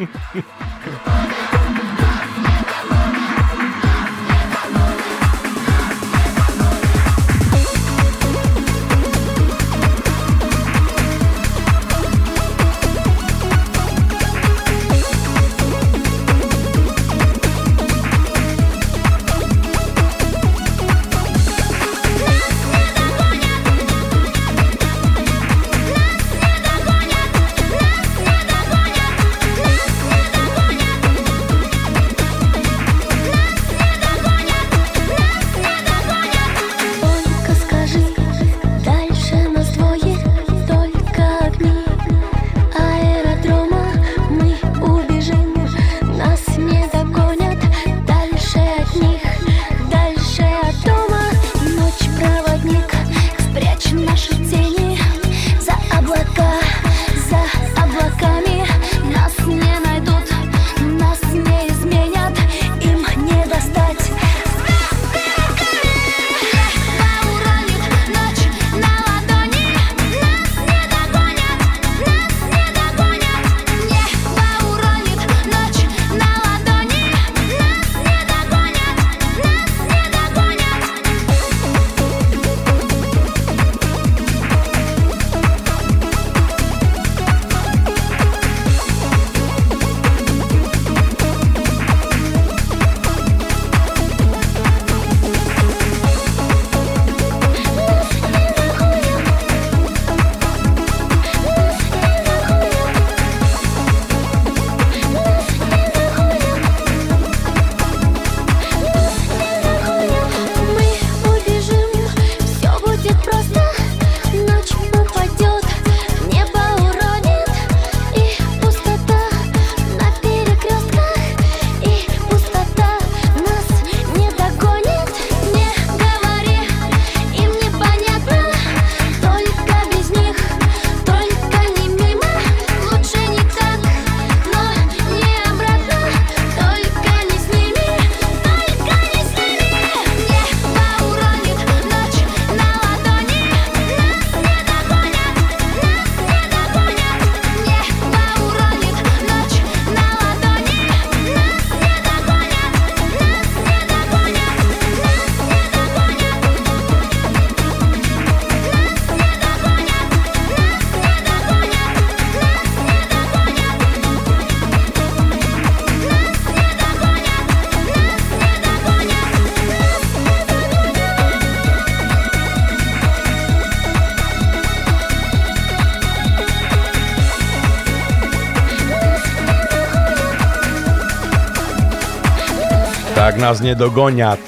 Nás nedogoniat.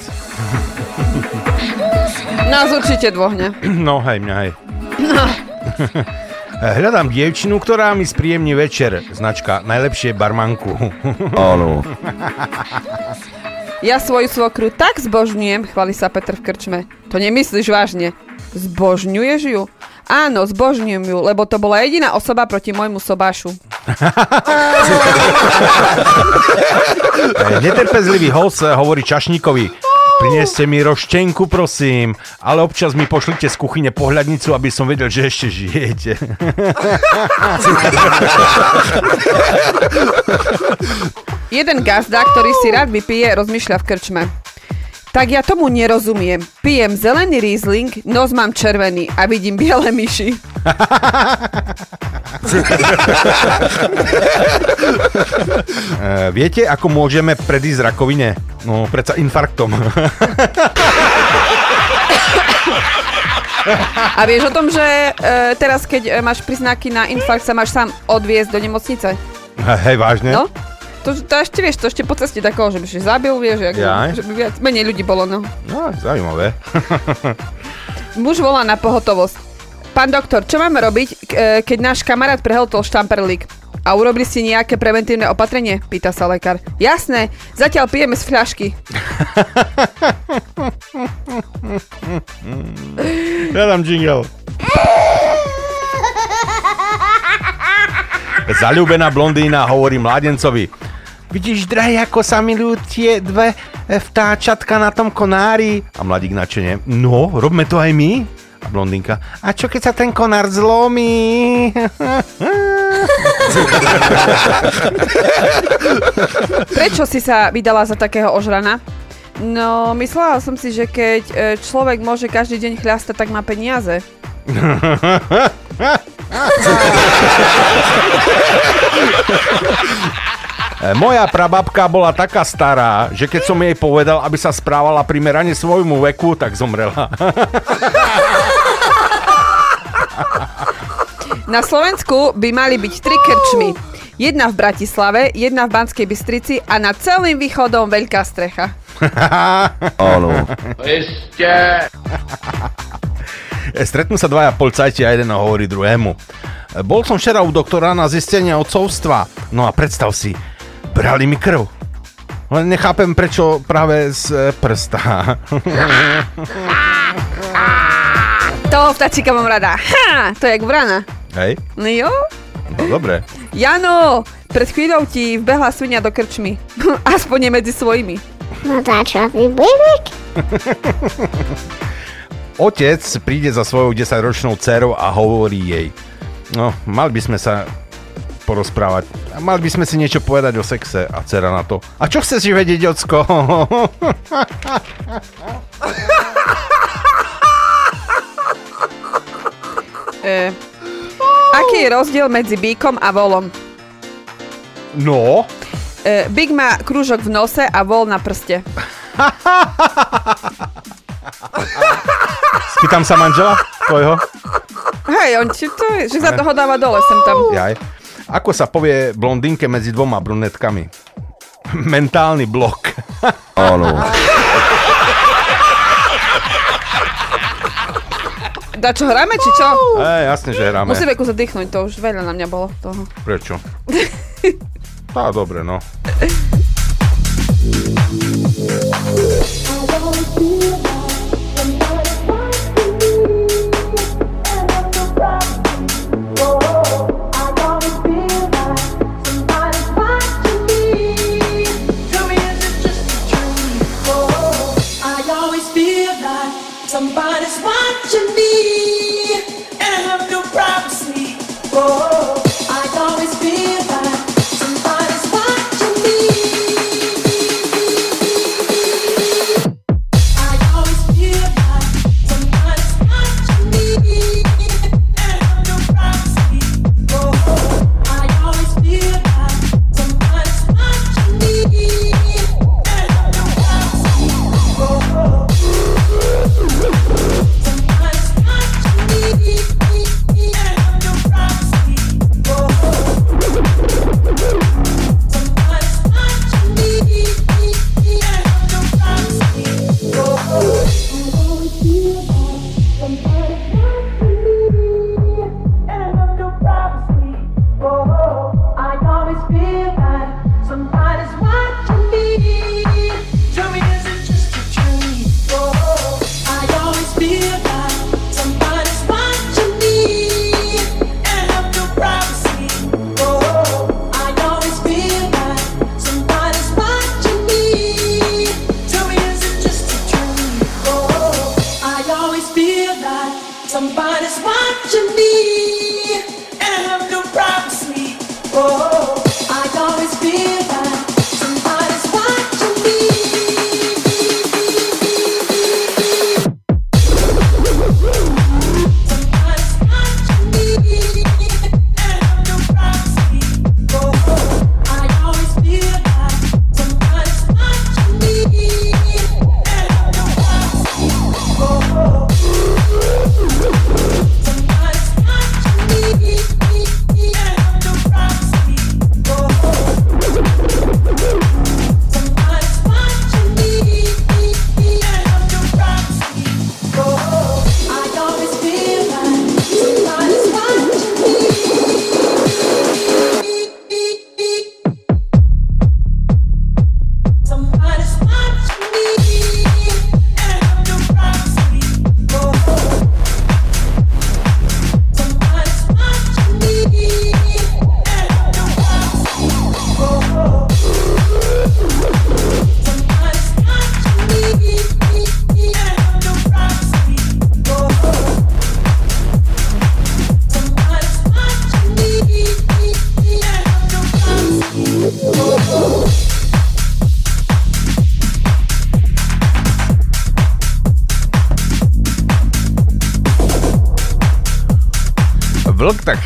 Nás určite dvohne. No hej, mňa hej. Hľadám dievčinu, ktorá mi spríjemní večer. Značka najlepšie barmanku. Áno. Ja svoju svokru tak zbožňujem, chváli sa Petr v krčme. To nemyslíš vážne. Zbožňuješ ju? Áno, zbožňujem ju, lebo to bola jediná osoba proti môjmu sobášu. Netrpezlivý host eh, hovorí čašníkovi. Prineste mi roštenku, prosím, ale občas mi pošlite z kuchyne pohľadnicu, aby som vedel, že ešte žijete. Jeden gazda, ktorý si rád vypije, rozmýšľa v krčme. Tak ja tomu nerozumiem. Pijem zelený Riesling, nos mám červený a vidím biele myši. Eh, Viete, ako môžeme predísť rakovine? No, predsa infarktom. A vieš o tom, že e, teraz, keď e, máš príznaky na infarkt, sa máš sám odviezť do nemocnice? Hej, vážne? No? To, to ešte vieš, to ešte po ceste takého, že by si zabil, vieš, jak, Jaj. že by viac, menej ľudí bolo, no. No, zaujímavé. Muž volá na pohotovosť. Pán doktor, čo máme robiť, e, keď náš kamarát prehltol štamperlík? A urobili ste nejaké preventívne opatrenie? Pýta sa lekár. Jasné, zatiaľ pijeme z fľašky. Ja dám jingle. Zalúbená blondína hovorí mladencovi. Vidíš, drahý, ako sa milujú tie dve vtáčatka na tom konári? A mladík načene. No, robme to aj my. A blondínka. A čo keď sa ten konár zlomí? Prečo si sa vydala za takého ožrana? No, myslela som si, že keď e, človek môže každý deň chľastať, tak má peniaze. E, Moja prababka bola taká stará, že keď som jej povedal, aby sa správala primerane svojmu veku, tak zomrela. Na Slovensku by mali byť tri krčmy. Jedna v Bratislave, jedna v Banskej Bystrici a nad celým východom veľká strecha. Áno. Stretnú sa dvaja policajti a jeden hovorí druhému. Bol som včera u doktora na zistenie odcovstva. No a predstav si, brali mi krv. Len nechápem, prečo práve z e, prsta. Toho vtáčika mám rada. Ha, to je jak vrana. Hej, No jo? no dobre. Jano, pred chvíľou ti vbehla svinia do krčmy. Aspoň nie medzi svojimi. No tá čo, vybudek? Otec príde za svojou 10-ročnou dcerou a hovorí jej. No, mali by sme sa porozprávať. A Mali by sme si niečo povedať o sexe a dcera na to. A čo chceš vedieť, ocko? E, aký je rozdiel medzi bíkom a volom? No, E, bík má krúžok v nose a vol na prste. spýtam sa manžela tvojho. Hej, on ti to je, že sa toho dáva dole sem tam. Jaj. Ako sa povie blondínke medzi dvoma brunetkami? Mentálny blok. Áno. Da čo, hráme či čo? Ej, jasne, že hráme. Musíme kus dýchnuť, to už veľa na mňa bolo toho. Prečo? Tá, dobre, no. Somebody's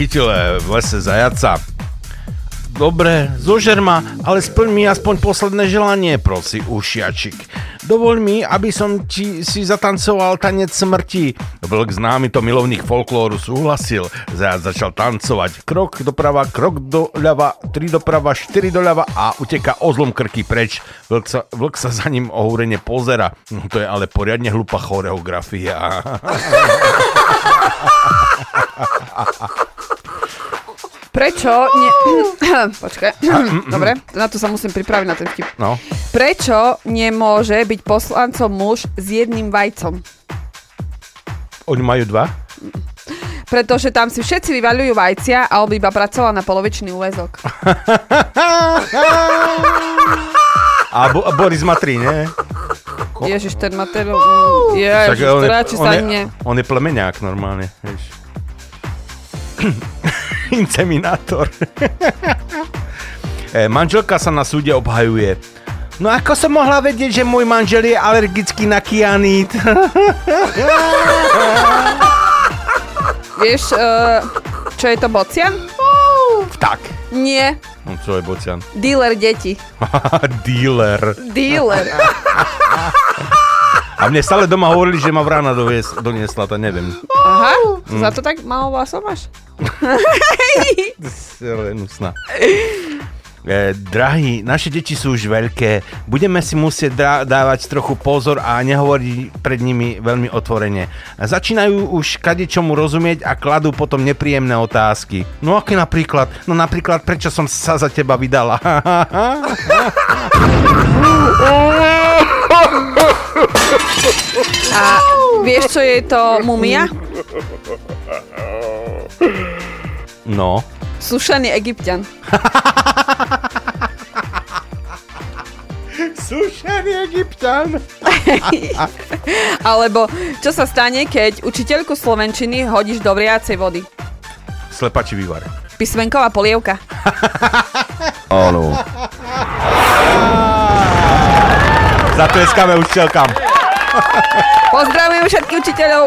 Vlk tak chytil eh, v lese zajaca. Dobre, zožer ale splň mi aspoň posledné želanie, prosí ušiačik. Dovoľ mi, aby som ti si zatancoval tanec smrti. Vlk známy to milovných folklóru súhlasil. Zajac začal tancovať. Krok doprava, krok doľava, tri doprava, štyri doľava a uteka ozlom krky preč. Vlk sa, vlk sa za ním ohúrene pozera. No to je ale poriadne hlupá choreografia. Prečo nie... Počkaj. Dobre, na to sa musím pripraviť na ten vtip. No. Prečo nemôže byť poslancom muž s jedným vajcom? Oni majú dva? Pretože tam si všetci vyvaľujú vajcia a on iba pracoval na polovičný úvezok. A, Bo- a Boris má tri, nie? Ježiš, ten mm, Ježiš, on, je, on, je, on je plemeňák normálne, vieš. Inseminátor. e, manželka sa na súde obhajuje. No ako som mohla vedieť, že môj manžel je alergický na kianít? Vieš, uh, čo je to bocian? tak. Nie, No čo je bocian? dealer detí. Dealer. Dealer. A mne stále doma hovorili, že ma vrana dovies, doniesla, to neviem. Aha, Mm. za to tak malo vlasov máš? Hnusná. E, drahí, naše deti sú už veľké, budeme si musieť dá- dávať trochu pozor a nehovoriť pred nimi veľmi otvorene. Začínajú už kadečomu rozumieť a kladú potom nepríjemné otázky. No aké napríklad? No napríklad, prečo som sa za teba vydala? A vieš, čo je to mumia? no. Sušený egyptian. Sušený egyptian. Alebo čo sa stane, keď učiteľku slovenčiny hodíš do vriacej vody? Slepači vývar. Písmenková polievka. Áno. Za to jeskáme učiteľkám. Pozdravujem všetkých učiteľov.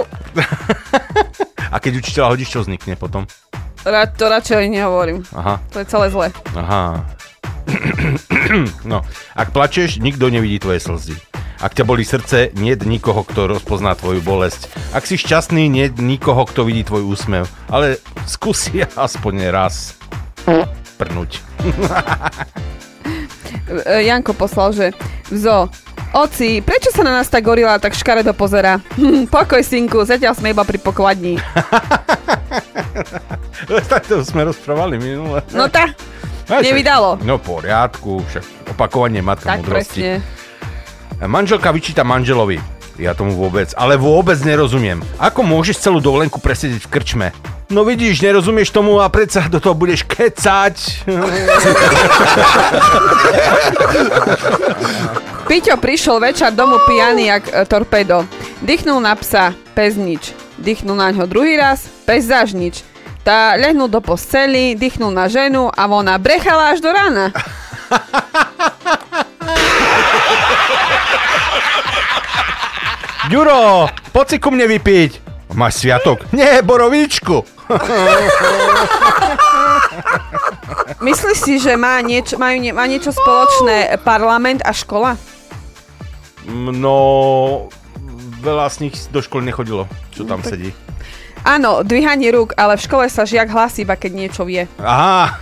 A keď učiteľa hodíš, čo vznikne potom? Ra- to radšej nehovorím. Aha. To je celé zle. Aha. no, ak plačeš, nikto nevidí tvoje slzy. Ak ťa boli srdce, nie je nikoho, kto rozpozná tvoju bolesť. Ak si šťastný, nie je nikoho, kto vidí tvoj úsmev. Ale skúsi aspoň raz prnúť. E, Janko poslal, že Zo, oci, prečo sa na nás tá gorila tak škaredo pozera? Hm, pokoj, synku, zatiaľ sme iba pri pokladni. tak to sme rozprávali minule. No tá, nevydalo. No poriadku, však opakovanie matka Tak múdrosti. presne. Manželka vyčíta manželovi. Ja tomu vôbec, ale vôbec nerozumiem. Ako môžeš celú dovolenku presedieť v krčme? No vidíš, nerozumieš tomu a predsa do toho budeš kecať. Piťo prišiel večer domu pijaný jak e, torpedo. Dychnul na psa, pes nič. Dychnul na ňo druhý raz, pes zaž nič. Tá lehnul do posteli, dychnul na ženu a ona brechala až do rána. Ďuro, poď si ku mne vypiť. Máš sviatok? Nie, borovičku. Myslíš si, že má, nieč, majú, nie, má niečo spoločné parlament a škola? No, veľa z nich do školy nechodilo, čo tam sedí. Áno, dvíhanie rúk, ale v škole sa žiak hlási iba keď niečo vie. Aha.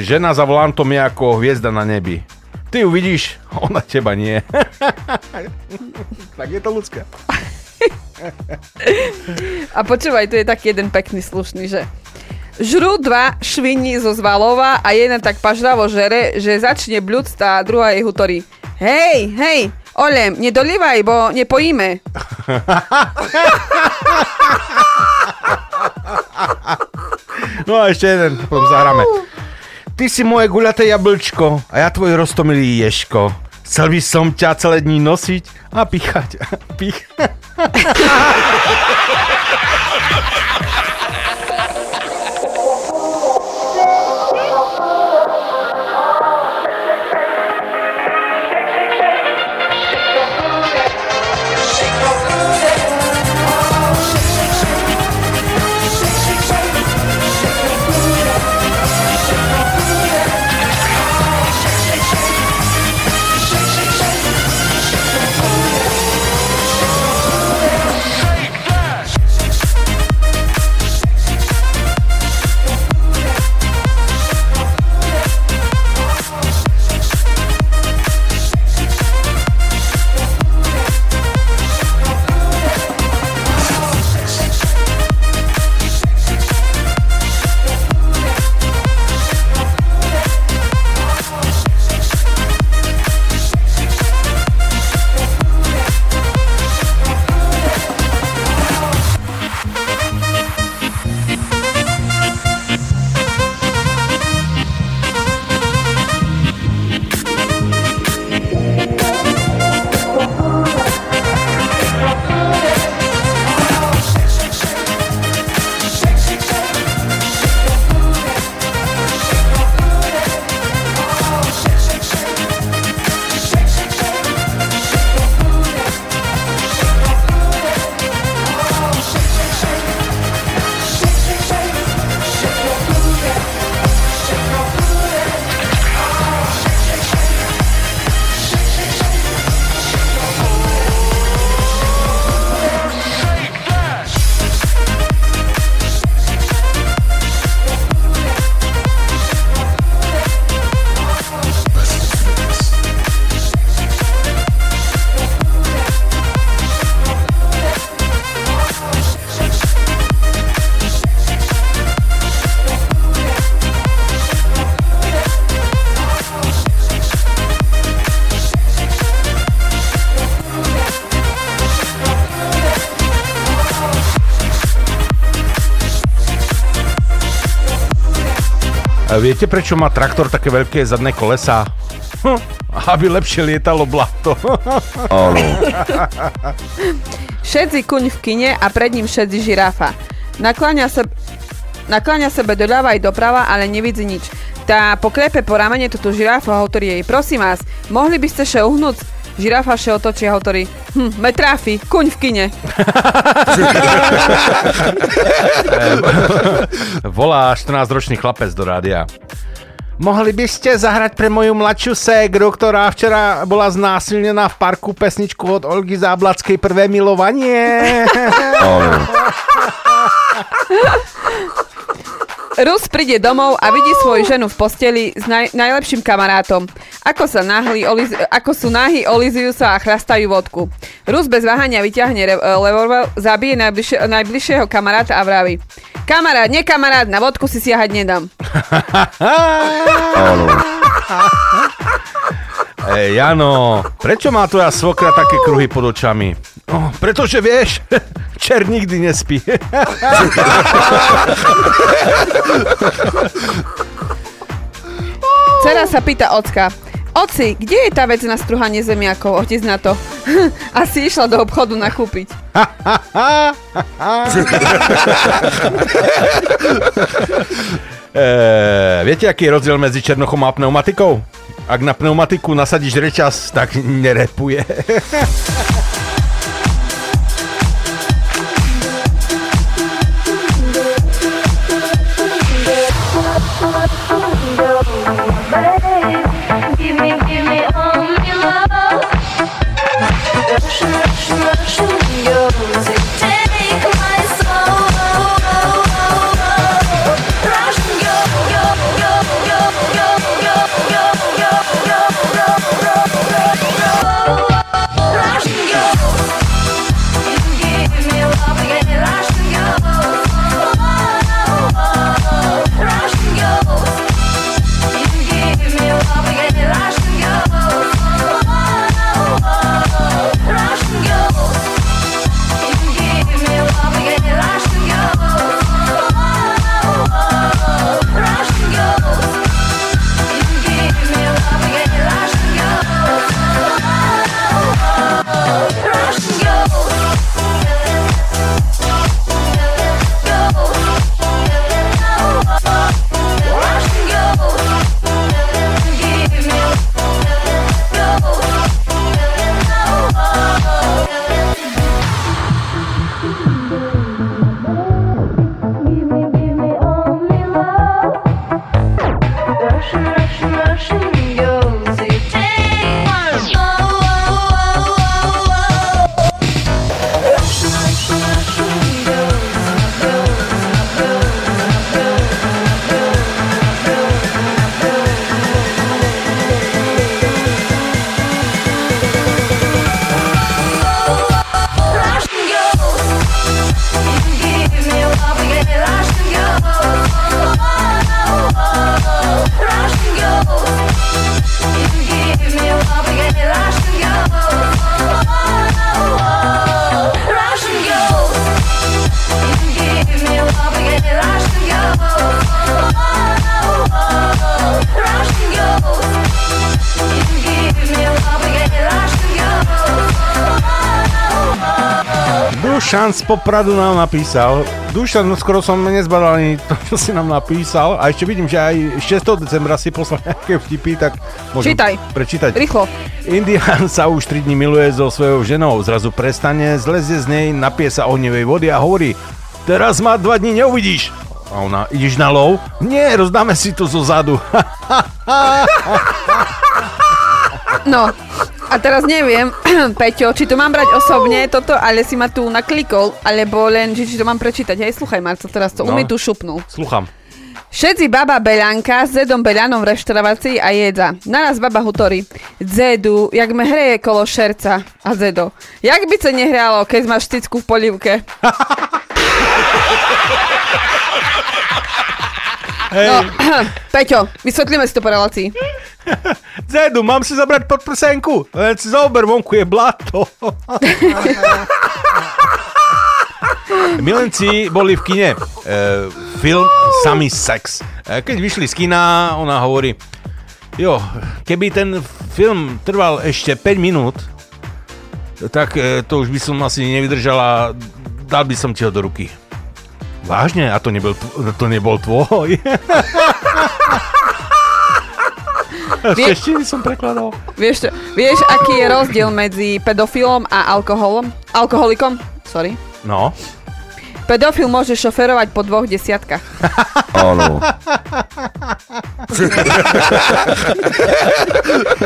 Žena za volantom je ako hviezda na nebi. Ty ju vidíš, ona teba nie. tak je to ľudské. A počúvaj, tu je taký jeden pekný slušný, že Žrú dva švini zo Zvalova a jedna tak pažravo žere, že začne bľúcť a druhá jej hutorí. Hej, hej, Olem, nedolívaj, bo nepojíme. No a ešte jeden, potom zahráme. Ty si moje guľaté jablčko a ja tvoj roztomilý ješko. Chcel by som ťa celé dní nosiť a píchať. Píchať. viete, prečo má traktor také veľké zadné kolesa? Hm, aby lepšie lietalo blato. Šedzi kuň v kine a pred ním šedzi žirafa. Nakláňa sa, nakláňa sebe doľava aj doprava, ale nevidí nič. Tá poklepe po ramene túto žirafu a hovorí jej, prosím vás, mohli by ste še uhnúť? Žirafa še otočí a hovorí, hm, me tráfi, kuň v kine. Volá 14-ročný chlapec do rádia. Mohli by ste zahrať pre moju mladšiu ségru, ktorá včera bola znásilnená v parku pesničku od Olgy Záblackej Prvé milovanie? Rus príde domov a vidí svoju ženu v posteli s naj, najlepším kamarátom. Ako, sa nahli, oliz, ako sú nahy, olizujú sa a chlastajú vodku. Rus bez váhania vyťahne re, revolver, zabije najbližšie, najbližšieho kamaráta a vraví Kamarát, nekamarát, na vodku si siahať nedám. Ej, Jano, prečo má tvoja svokra také kruhy pod očami? Oh, pretože vieš, čer nikdy nespí. Cera sa pýta ocka. Oci, kde je tá vec na struhanie zemiakov? Otec na to. Asi išla do obchodu nakúpiť. e, viete, aký je rozdiel medzi černochom a pneumatikou? Ak na pneumatiku nasadíš reťaz, tak nerepuje. Dušan z Popradu nám napísal. Dušan, no skoro som nezbadal ani to, čo si nám napísal. A ešte vidím, že aj 6. decembra si poslal nejaké vtipy, tak môžem Čítaj. prečítať. Rýchlo. Indián sa už 3 dní miluje so svojou ženou. Zrazu prestane, zlezie z nej, napie sa ohnevej vody a hovorí Teraz ma dva dní neuvidíš. A ona, ideš na lov? Nie, rozdáme si to zo zadu. No, a teraz neviem, Peťo, či to mám brať osobne toto, ale si ma tu naklikol, alebo len, či, či to mám prečítať. Hej, sluchaj, Marco, teraz to No. umie tu šupnul. Slucham. Všetci baba Beľanka s Zedom Beľanom v reštaurácii a jedza. Naraz baba hutorí. Zedu, jak me hreje kolo šerca. A Zedo, jak by sa nehrálo, keď máš šticku v polivke? Hej. No, Peťo, vysvetlíme si to po relácii. Zedu, mám si zabrať pod prsenku. Len si zober, vonku je blato. Milenci boli v kine. E, film Samý sex. E, keď vyšli z kina, ona hovorí, jo, keby ten film trval ešte 5 minút, tak e, to už by som asi nevydržala, dal by som ti ho do ruky. Vážne? A to nebol, to nebol tvoj? Vie- Češtiny som prekladal. Vieš, čo- vieš, aký je rozdiel medzi pedofilom a alkoholom? Alkoholikom? Sorry. No. Pedofil môže šoferovať po dvoch desiatkách. Áno.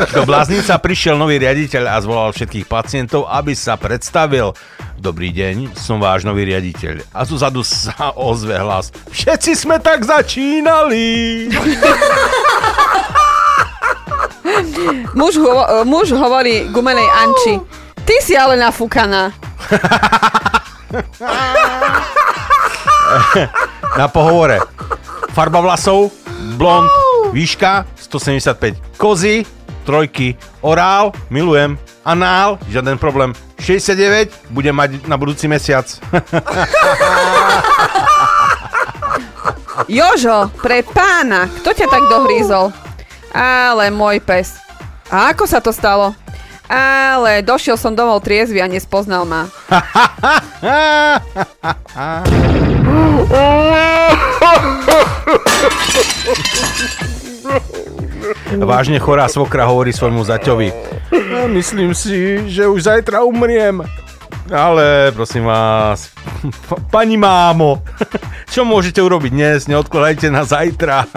Do Bláznica prišiel nový riaditeľ a zvolal všetkých pacientov, aby sa predstavil. Dobrý deň, som váš nový riaditeľ. A tu zadu sa ozve hlas. Všetci sme tak začínali. Muž, hovo- muž hovorí gumenej Anči. Ty si ale nafúkaná. Na pohovore. Farba vlasov, blond, výška 175. Kozy, trojky, orál, milujem, anál, žiaden problém. 69, budem mať na budúci mesiac. Jožo, pre pána, kto ťa tak dohrízol? Ale môj pes. A ako sa to stalo? Ale došiel som domov triezvy a nespoznal ma. Vážne chorá svokra hovorí svojmu zaťovi. "No, Myslím si, že už zajtra umriem. Ale prosím vás, pani mámo, čo môžete urobiť dnes? Neodkladajte na zajtra.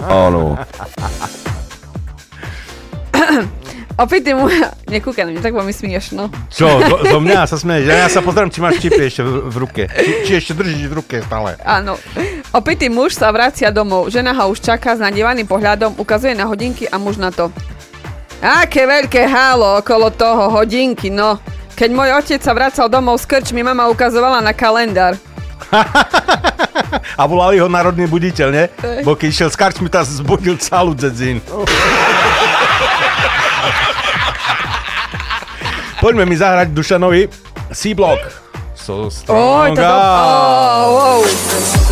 Áno. Opäť ty mu... Nekúkaj na mňa, tak mi smiešno. Čo, zo, zo mňa sa smeješ? Ja sa pozriem, či máš čipy ešte v, v ruke. Či, či ešte držíš v ruke stále. Áno. Opitý muž sa vracia domov. Žena ho už čaká s nadievaným pohľadom, ukazuje na hodinky a muž na to. Aké veľké hálo okolo toho, hodinky, no. Keď môj otec sa vracal domov z krčmy, mama ukazovala na kalendár. A volali ho národný buditeľ, ne? Bo keď išiel s karčmi, tak zbudil celú dzedzin. Poďme mi zahrať Dušanovi C-Block. So strong to. Oh, wow.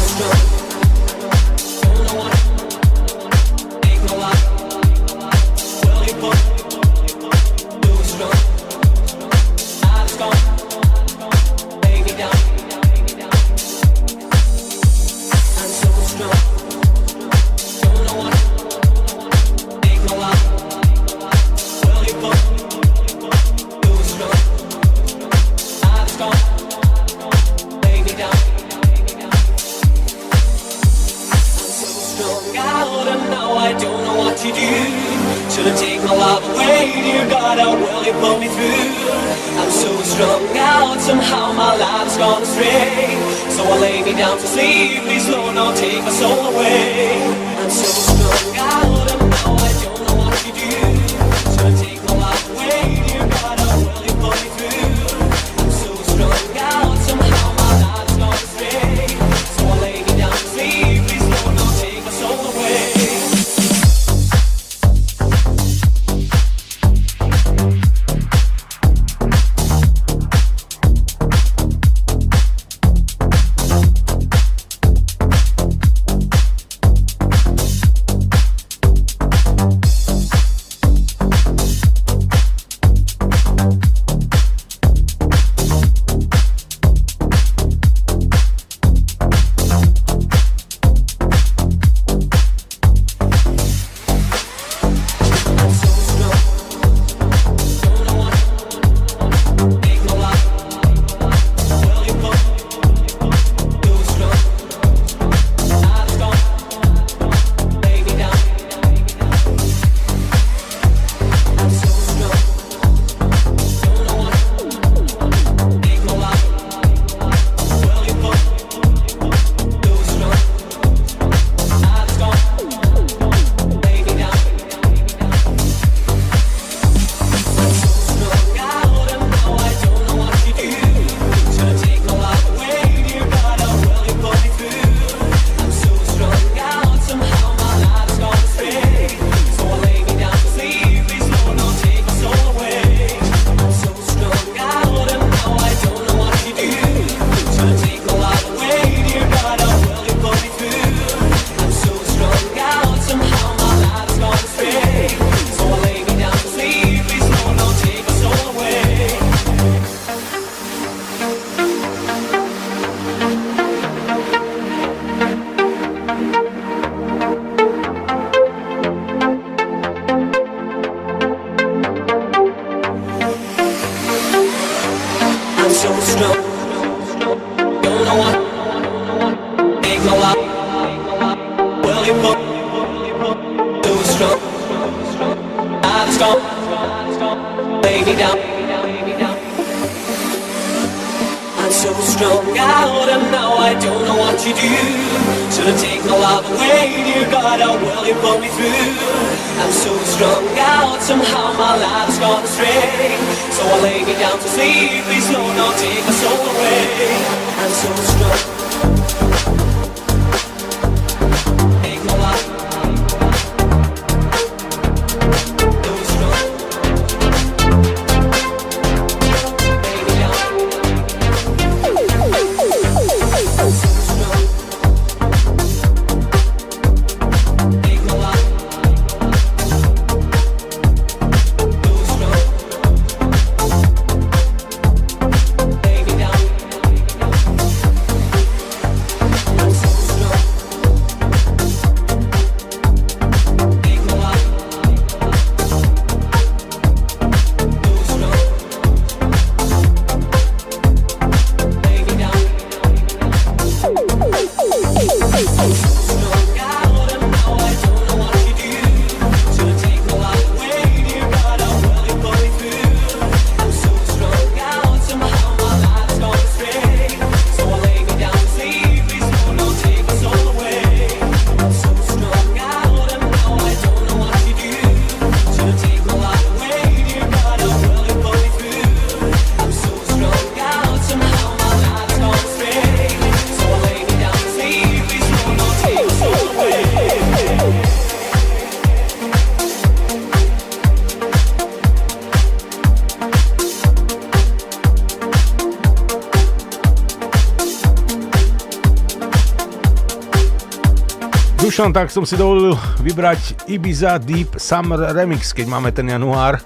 Dušan, tak som si dovolil vybrať Ibiza Deep Summer Remix, keď máme ten január.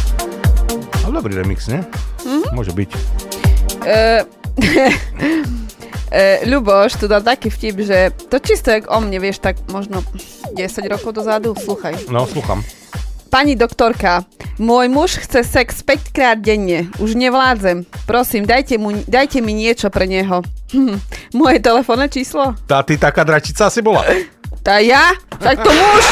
Ale dobrý remix, ne? Mhm. Môže byť. Uh, uh, Ľuboš tu dal taký vtip, že to čisto jak o mne, vieš, tak možno 10 rokov dozadu, sluchaj. No, slúcham. Pani doktorka, môj muž chce sex 5 krát denne. Už nevládzem. Prosím, dajte, mu, dajte mi niečo pre neho. Hm, moje telefónne číslo? Tá ty taká dračica si bola. Tá ja? Tak to muž.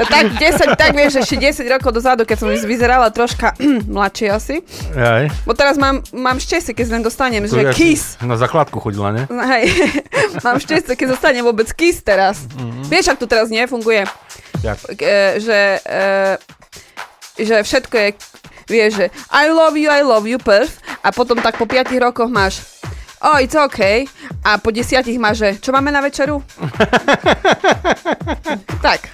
To tak 10, tak vieš, ešte 10 rokov dozadu, keď som vyzerala troška mladšie asi. Aj. Bo teraz mám, mám šťastie, keď sa dostanem, To že ja kiss. Na základku chodila, ne? Hej, mám šťastie, keď zostane vôbec kiss teraz. Mhm. Vieš, ak to teraz nefunguje? Jak? E, že, e, že všetko je, vieš, že I love you, I love you, perf. A potom tak po 5 rokoch máš Oh, it's okay. A po desiatich máš, že čo máme na večeru? tak,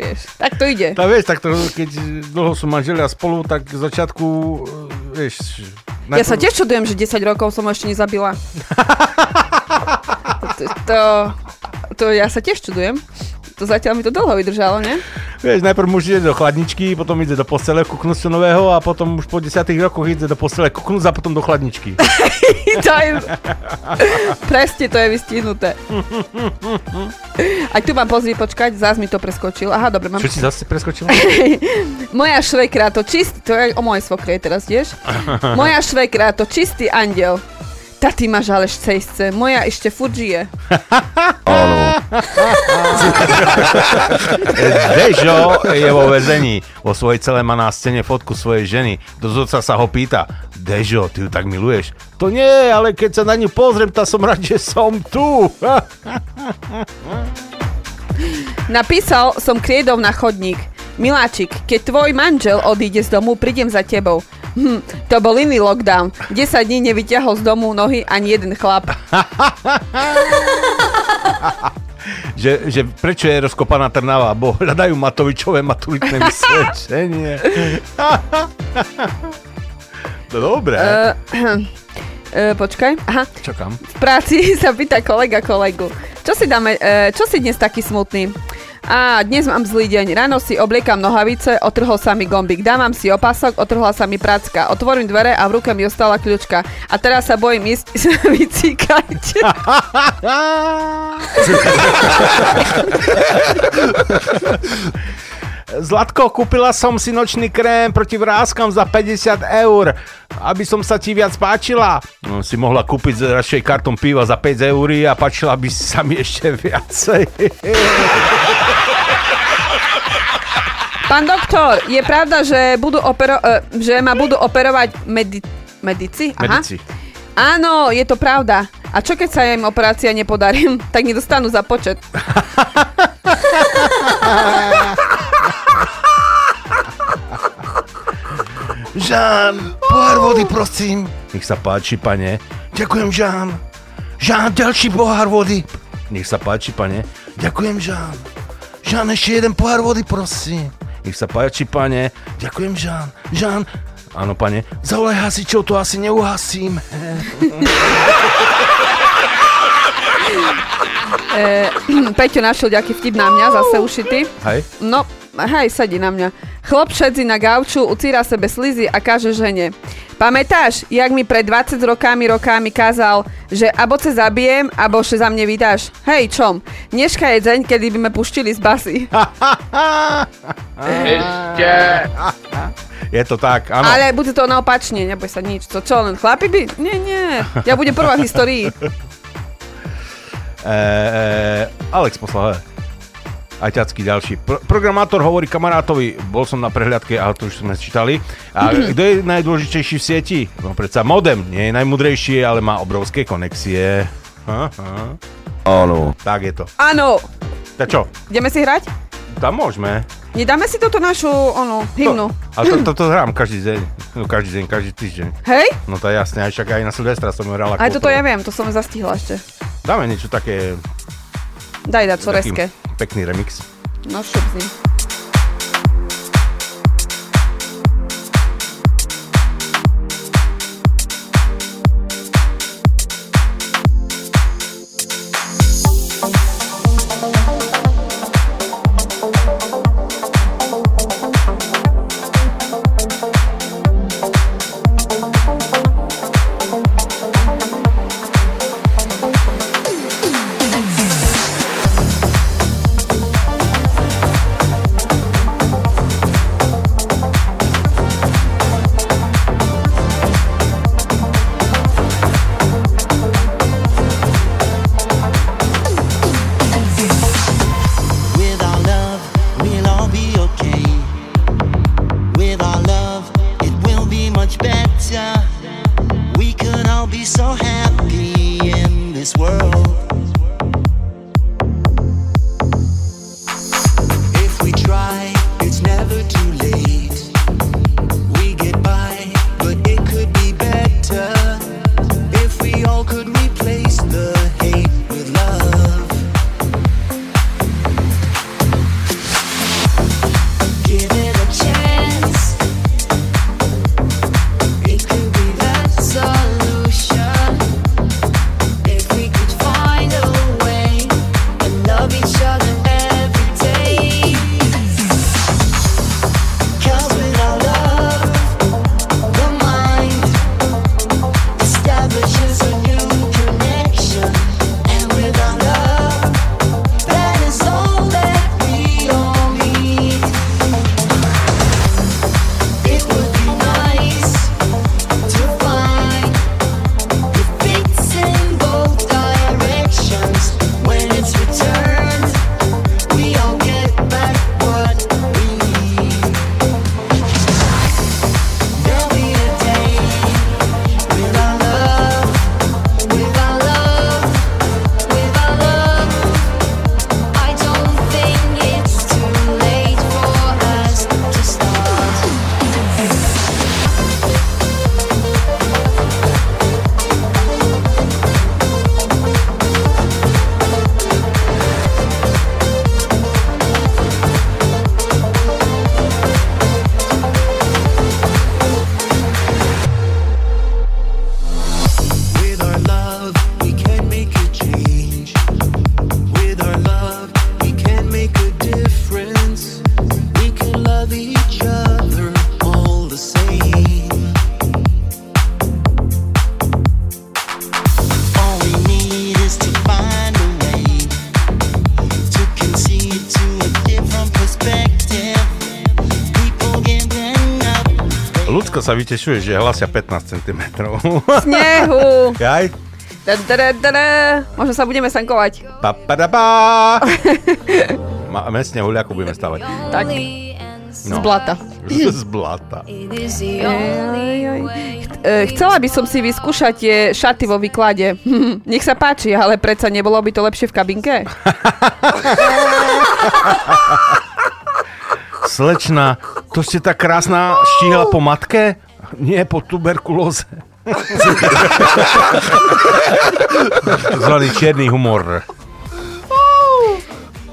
vieš, tak to ide. Tá vieš, tak to, keď dlho sú manželia spolu, tak v začiatku, e, vieš... Ja sa tiež čudujem, že 10 rokov som ešte nezabila. to, to, to ja sa tiež čudujem. To zatiaľ mi to dlho vydržalo, ne? Vieš, najprv muž ide do chladničky, potom ide do postele kuknúť čo nového a potom už po 10 rokoch ide do postele kuknúť a potom do chladničky. to je... Presne to je vystihnuté. Ak tu mám pozri, počkať, zás mi to preskočil. Aha, dobre, mám... Čo si zase preskočila? Moja švekra to čistý, to je o mojej svokre teraz, vieš? Moja švekra to čistý andel. Tá ty máš ale šcejsce, moja ešte furt žije. Dežo je vo väzení. Vo svojej cele má na scéne fotku svojej ženy. Dozorca sa ho pýta, Dežo, ty ju tak miluješ? To nie, ale keď sa na ňu pozriem, tá som rád, že som tu. Napísal som kriedov na chodník. Miláčik, keď tvoj manžel odíde z domu, prídem za tebou. Hm, to bol iný lockdown. 10 dní nevyťahol z domu nohy ani jeden chlap. že, že prečo je rozkopaná Trnava? Bo hľadajú Matovičové maturitné vysvedčenie. no dobré. Uh, uh, počkaj, aha. Čakám. V práci sa pýta kolega kolegu. Čo si dáme, uh, čo si dnes taký smutný? A dnes mám zlý deň. Ráno si obliekam nohavice, otrhol sa mi gombík. Dávam si opasok, otrhla sa mi pracka. Otvorím dvere a v ruke mi ostala kľúčka. A teraz sa bojím ísť sa vycíkať. Zlatko, kúpila som si nočný krém proti vrázkam za 50 eur. Aby som sa ti viac páčila, no, si mohla kúpiť radšej karton piva za 5 eur a páčila by sa mi ešte viacej. Pán doktor, je pravda, že, budú opero- e, že ma budú operovať medi- medici? Aha. Medici. Áno, je to pravda. A čo keď sa im operácia nepodarí? Tak nedostanú za počet. Žán, pohár vody, prosím. Nech sa páči, pane. Ďakujem, Žán. Žán, ďalší pohár vody. Nech sa páči, pane. Ďakujem, Žán. Žán, ešte jeden pohár vody, prosím. Nech sa páči, pane. Ďakujem, Žán. Žán, áno, pane. Zavolaj hasičov, to asi neuhasím. E, Peťo našiel ďaký vtip na mňa, zase ušitý. Hej. No, hej, sedí na mňa. Chlop šedzi na gauču, ucíra sebe slizy a káže žene. Pamätáš, jak mi pred 20 rokami rokami kázal, že abo se zabijem, abo še za mne vydáš? Hej, čom? Dneška je deň, kedy by me puštili z basy. Ešte. Je to tak, áno. Ale bude to naopačne, neboj sa nič. To čo, len chlapi by? Nie, nie. Ja budem prvá v histórii. E, e, Alex poslal. Aj ťacký ďalší. Pro- programátor hovorí kamarátovi, bol som na prehliadke, ale to už sme čítali. A kto je najdôležitejší v sieti? No predsa modem, nie je najmudrejší, ale má obrovské konexie. Aha. Áno. Tak je to. Áno. Tak čo? Ideme si hrať? Tam môžeme. Nedáme si toto našu, ono, hymnu. Ale to, toto hrám každý deň. No každý deň, každý týždeň. Hej? No to je jasné, aj však aj na Silvestra som ju hral. Aj toto to- ja viem, to som zastihla ešte. Dáme niečo také... Daj dať co taký reske. Pekný remix. No šup s ním. Sa vytešuje, že hlasia 15 cm. Snehu. Jaj? Da, da, da, da, da. Možno sa budeme sankovať. Pa, pa, da, pa. Mesne huľaku budeme stavať. Tak. Z blata. Z blata. E, Chcela by som si vyskúšať tie šaty vo výklade. Nech sa páči, ale predsa nebolo by to lepšie v kabinke? Slečna, to ste tak krásna štíhla po matke? Nie, po tuberkulóze. Zvaný čierny humor.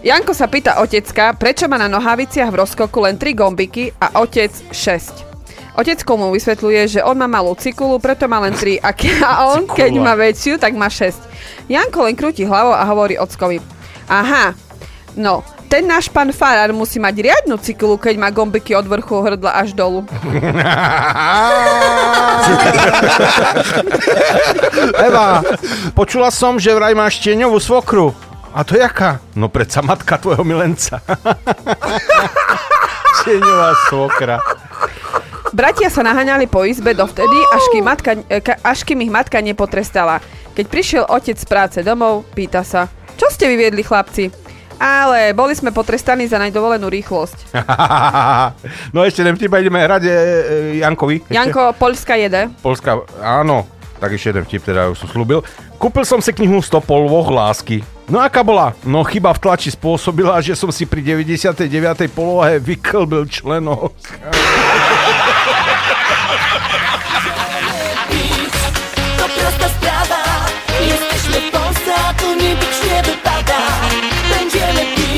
Janko sa pýta otecka, prečo má na nohaviciach v rozkoku len 3 gombiky a otec 6. Otecko mu vysvetľuje, že on má malú cikulu, preto má len 3 a, ke- a on, keď má väčšiu, tak má 6. Janko len krúti hlavou a hovorí ockovi. Aha, no, ten náš pán farár musí mať riadnu cikulu, keď má gombiky od vrchu hrdla až dolu. Eva, počula som, že vraj máš tieňovú svokru. A to jaká? No predsa matka tvojho milenca. Tieňová svokra. Bratia sa naháňali po izbe dovtedy, až kým, matka, e, až kým ich matka nepotrestala. Keď prišiel otec z práce domov, pýta sa, čo ste vyviedli chlapci? Ale boli sme potrestaní za najdovolenú rýchlosť. no ešte jeden vtip, ideme hrať e, e, Jankovi. Ešte. Janko, Poľska jede. Polska, áno, tak ešte jeden vtip, teda už som slúbil. Kúpil som si knihu 100 polvoch lásky. No aká bola? No chyba v tlači spôsobila, že som si pri 99. polohe vyklbil členok. like you.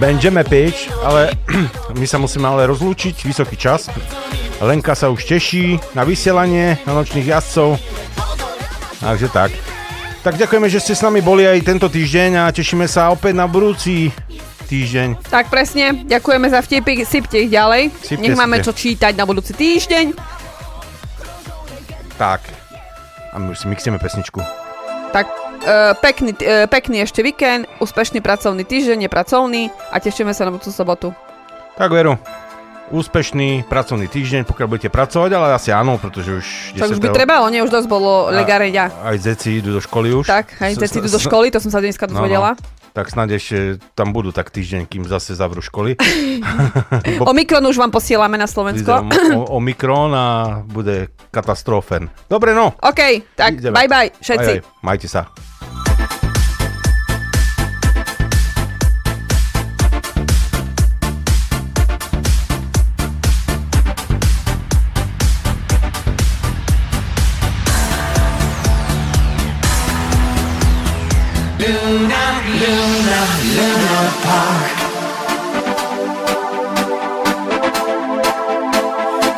Będziemy piť, ale my sa musíme ale rozlúčiť, vysoký čas. Lenka sa už teší na vysielanie, na nočných jazdcov. Takže tak. Tak ďakujeme, že ste s nami boli aj tento týždeň a tešíme sa opäť na budúci týždeň. Tak presne, ďakujeme za vtipy, sypte ich ďalej. Sypte, Nech máme sypte. čo čítať na budúci týždeň. Tak. A my už si mixujeme pesničku. Tak e, pekný, e, pekný ešte víkend, úspešný pracovný týždeň, nepracovný a tešíme sa na budúcu sobotu. Tak veru. Úspešný pracovný týždeň, pokiaľ budete pracovať, ale asi áno, pretože už... Tak už 10. by trebalo, nie? Už dosť bolo A- legareďa. Aj deti idú do školy už. Tak, aj deti idú do školy, to som sa dneska No, dozvedela. no. Tak snáď ešte tam budú tak týždeň, kým zase zavrú školy. Omikron už vám posielame na Slovensko. O, Omikron a bude katastrofen. Dobre, no. OK, tak Ideme. bye bye všetci. Aj, aj. Majte sa.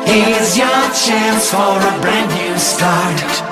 Here's your chance for a brand new start.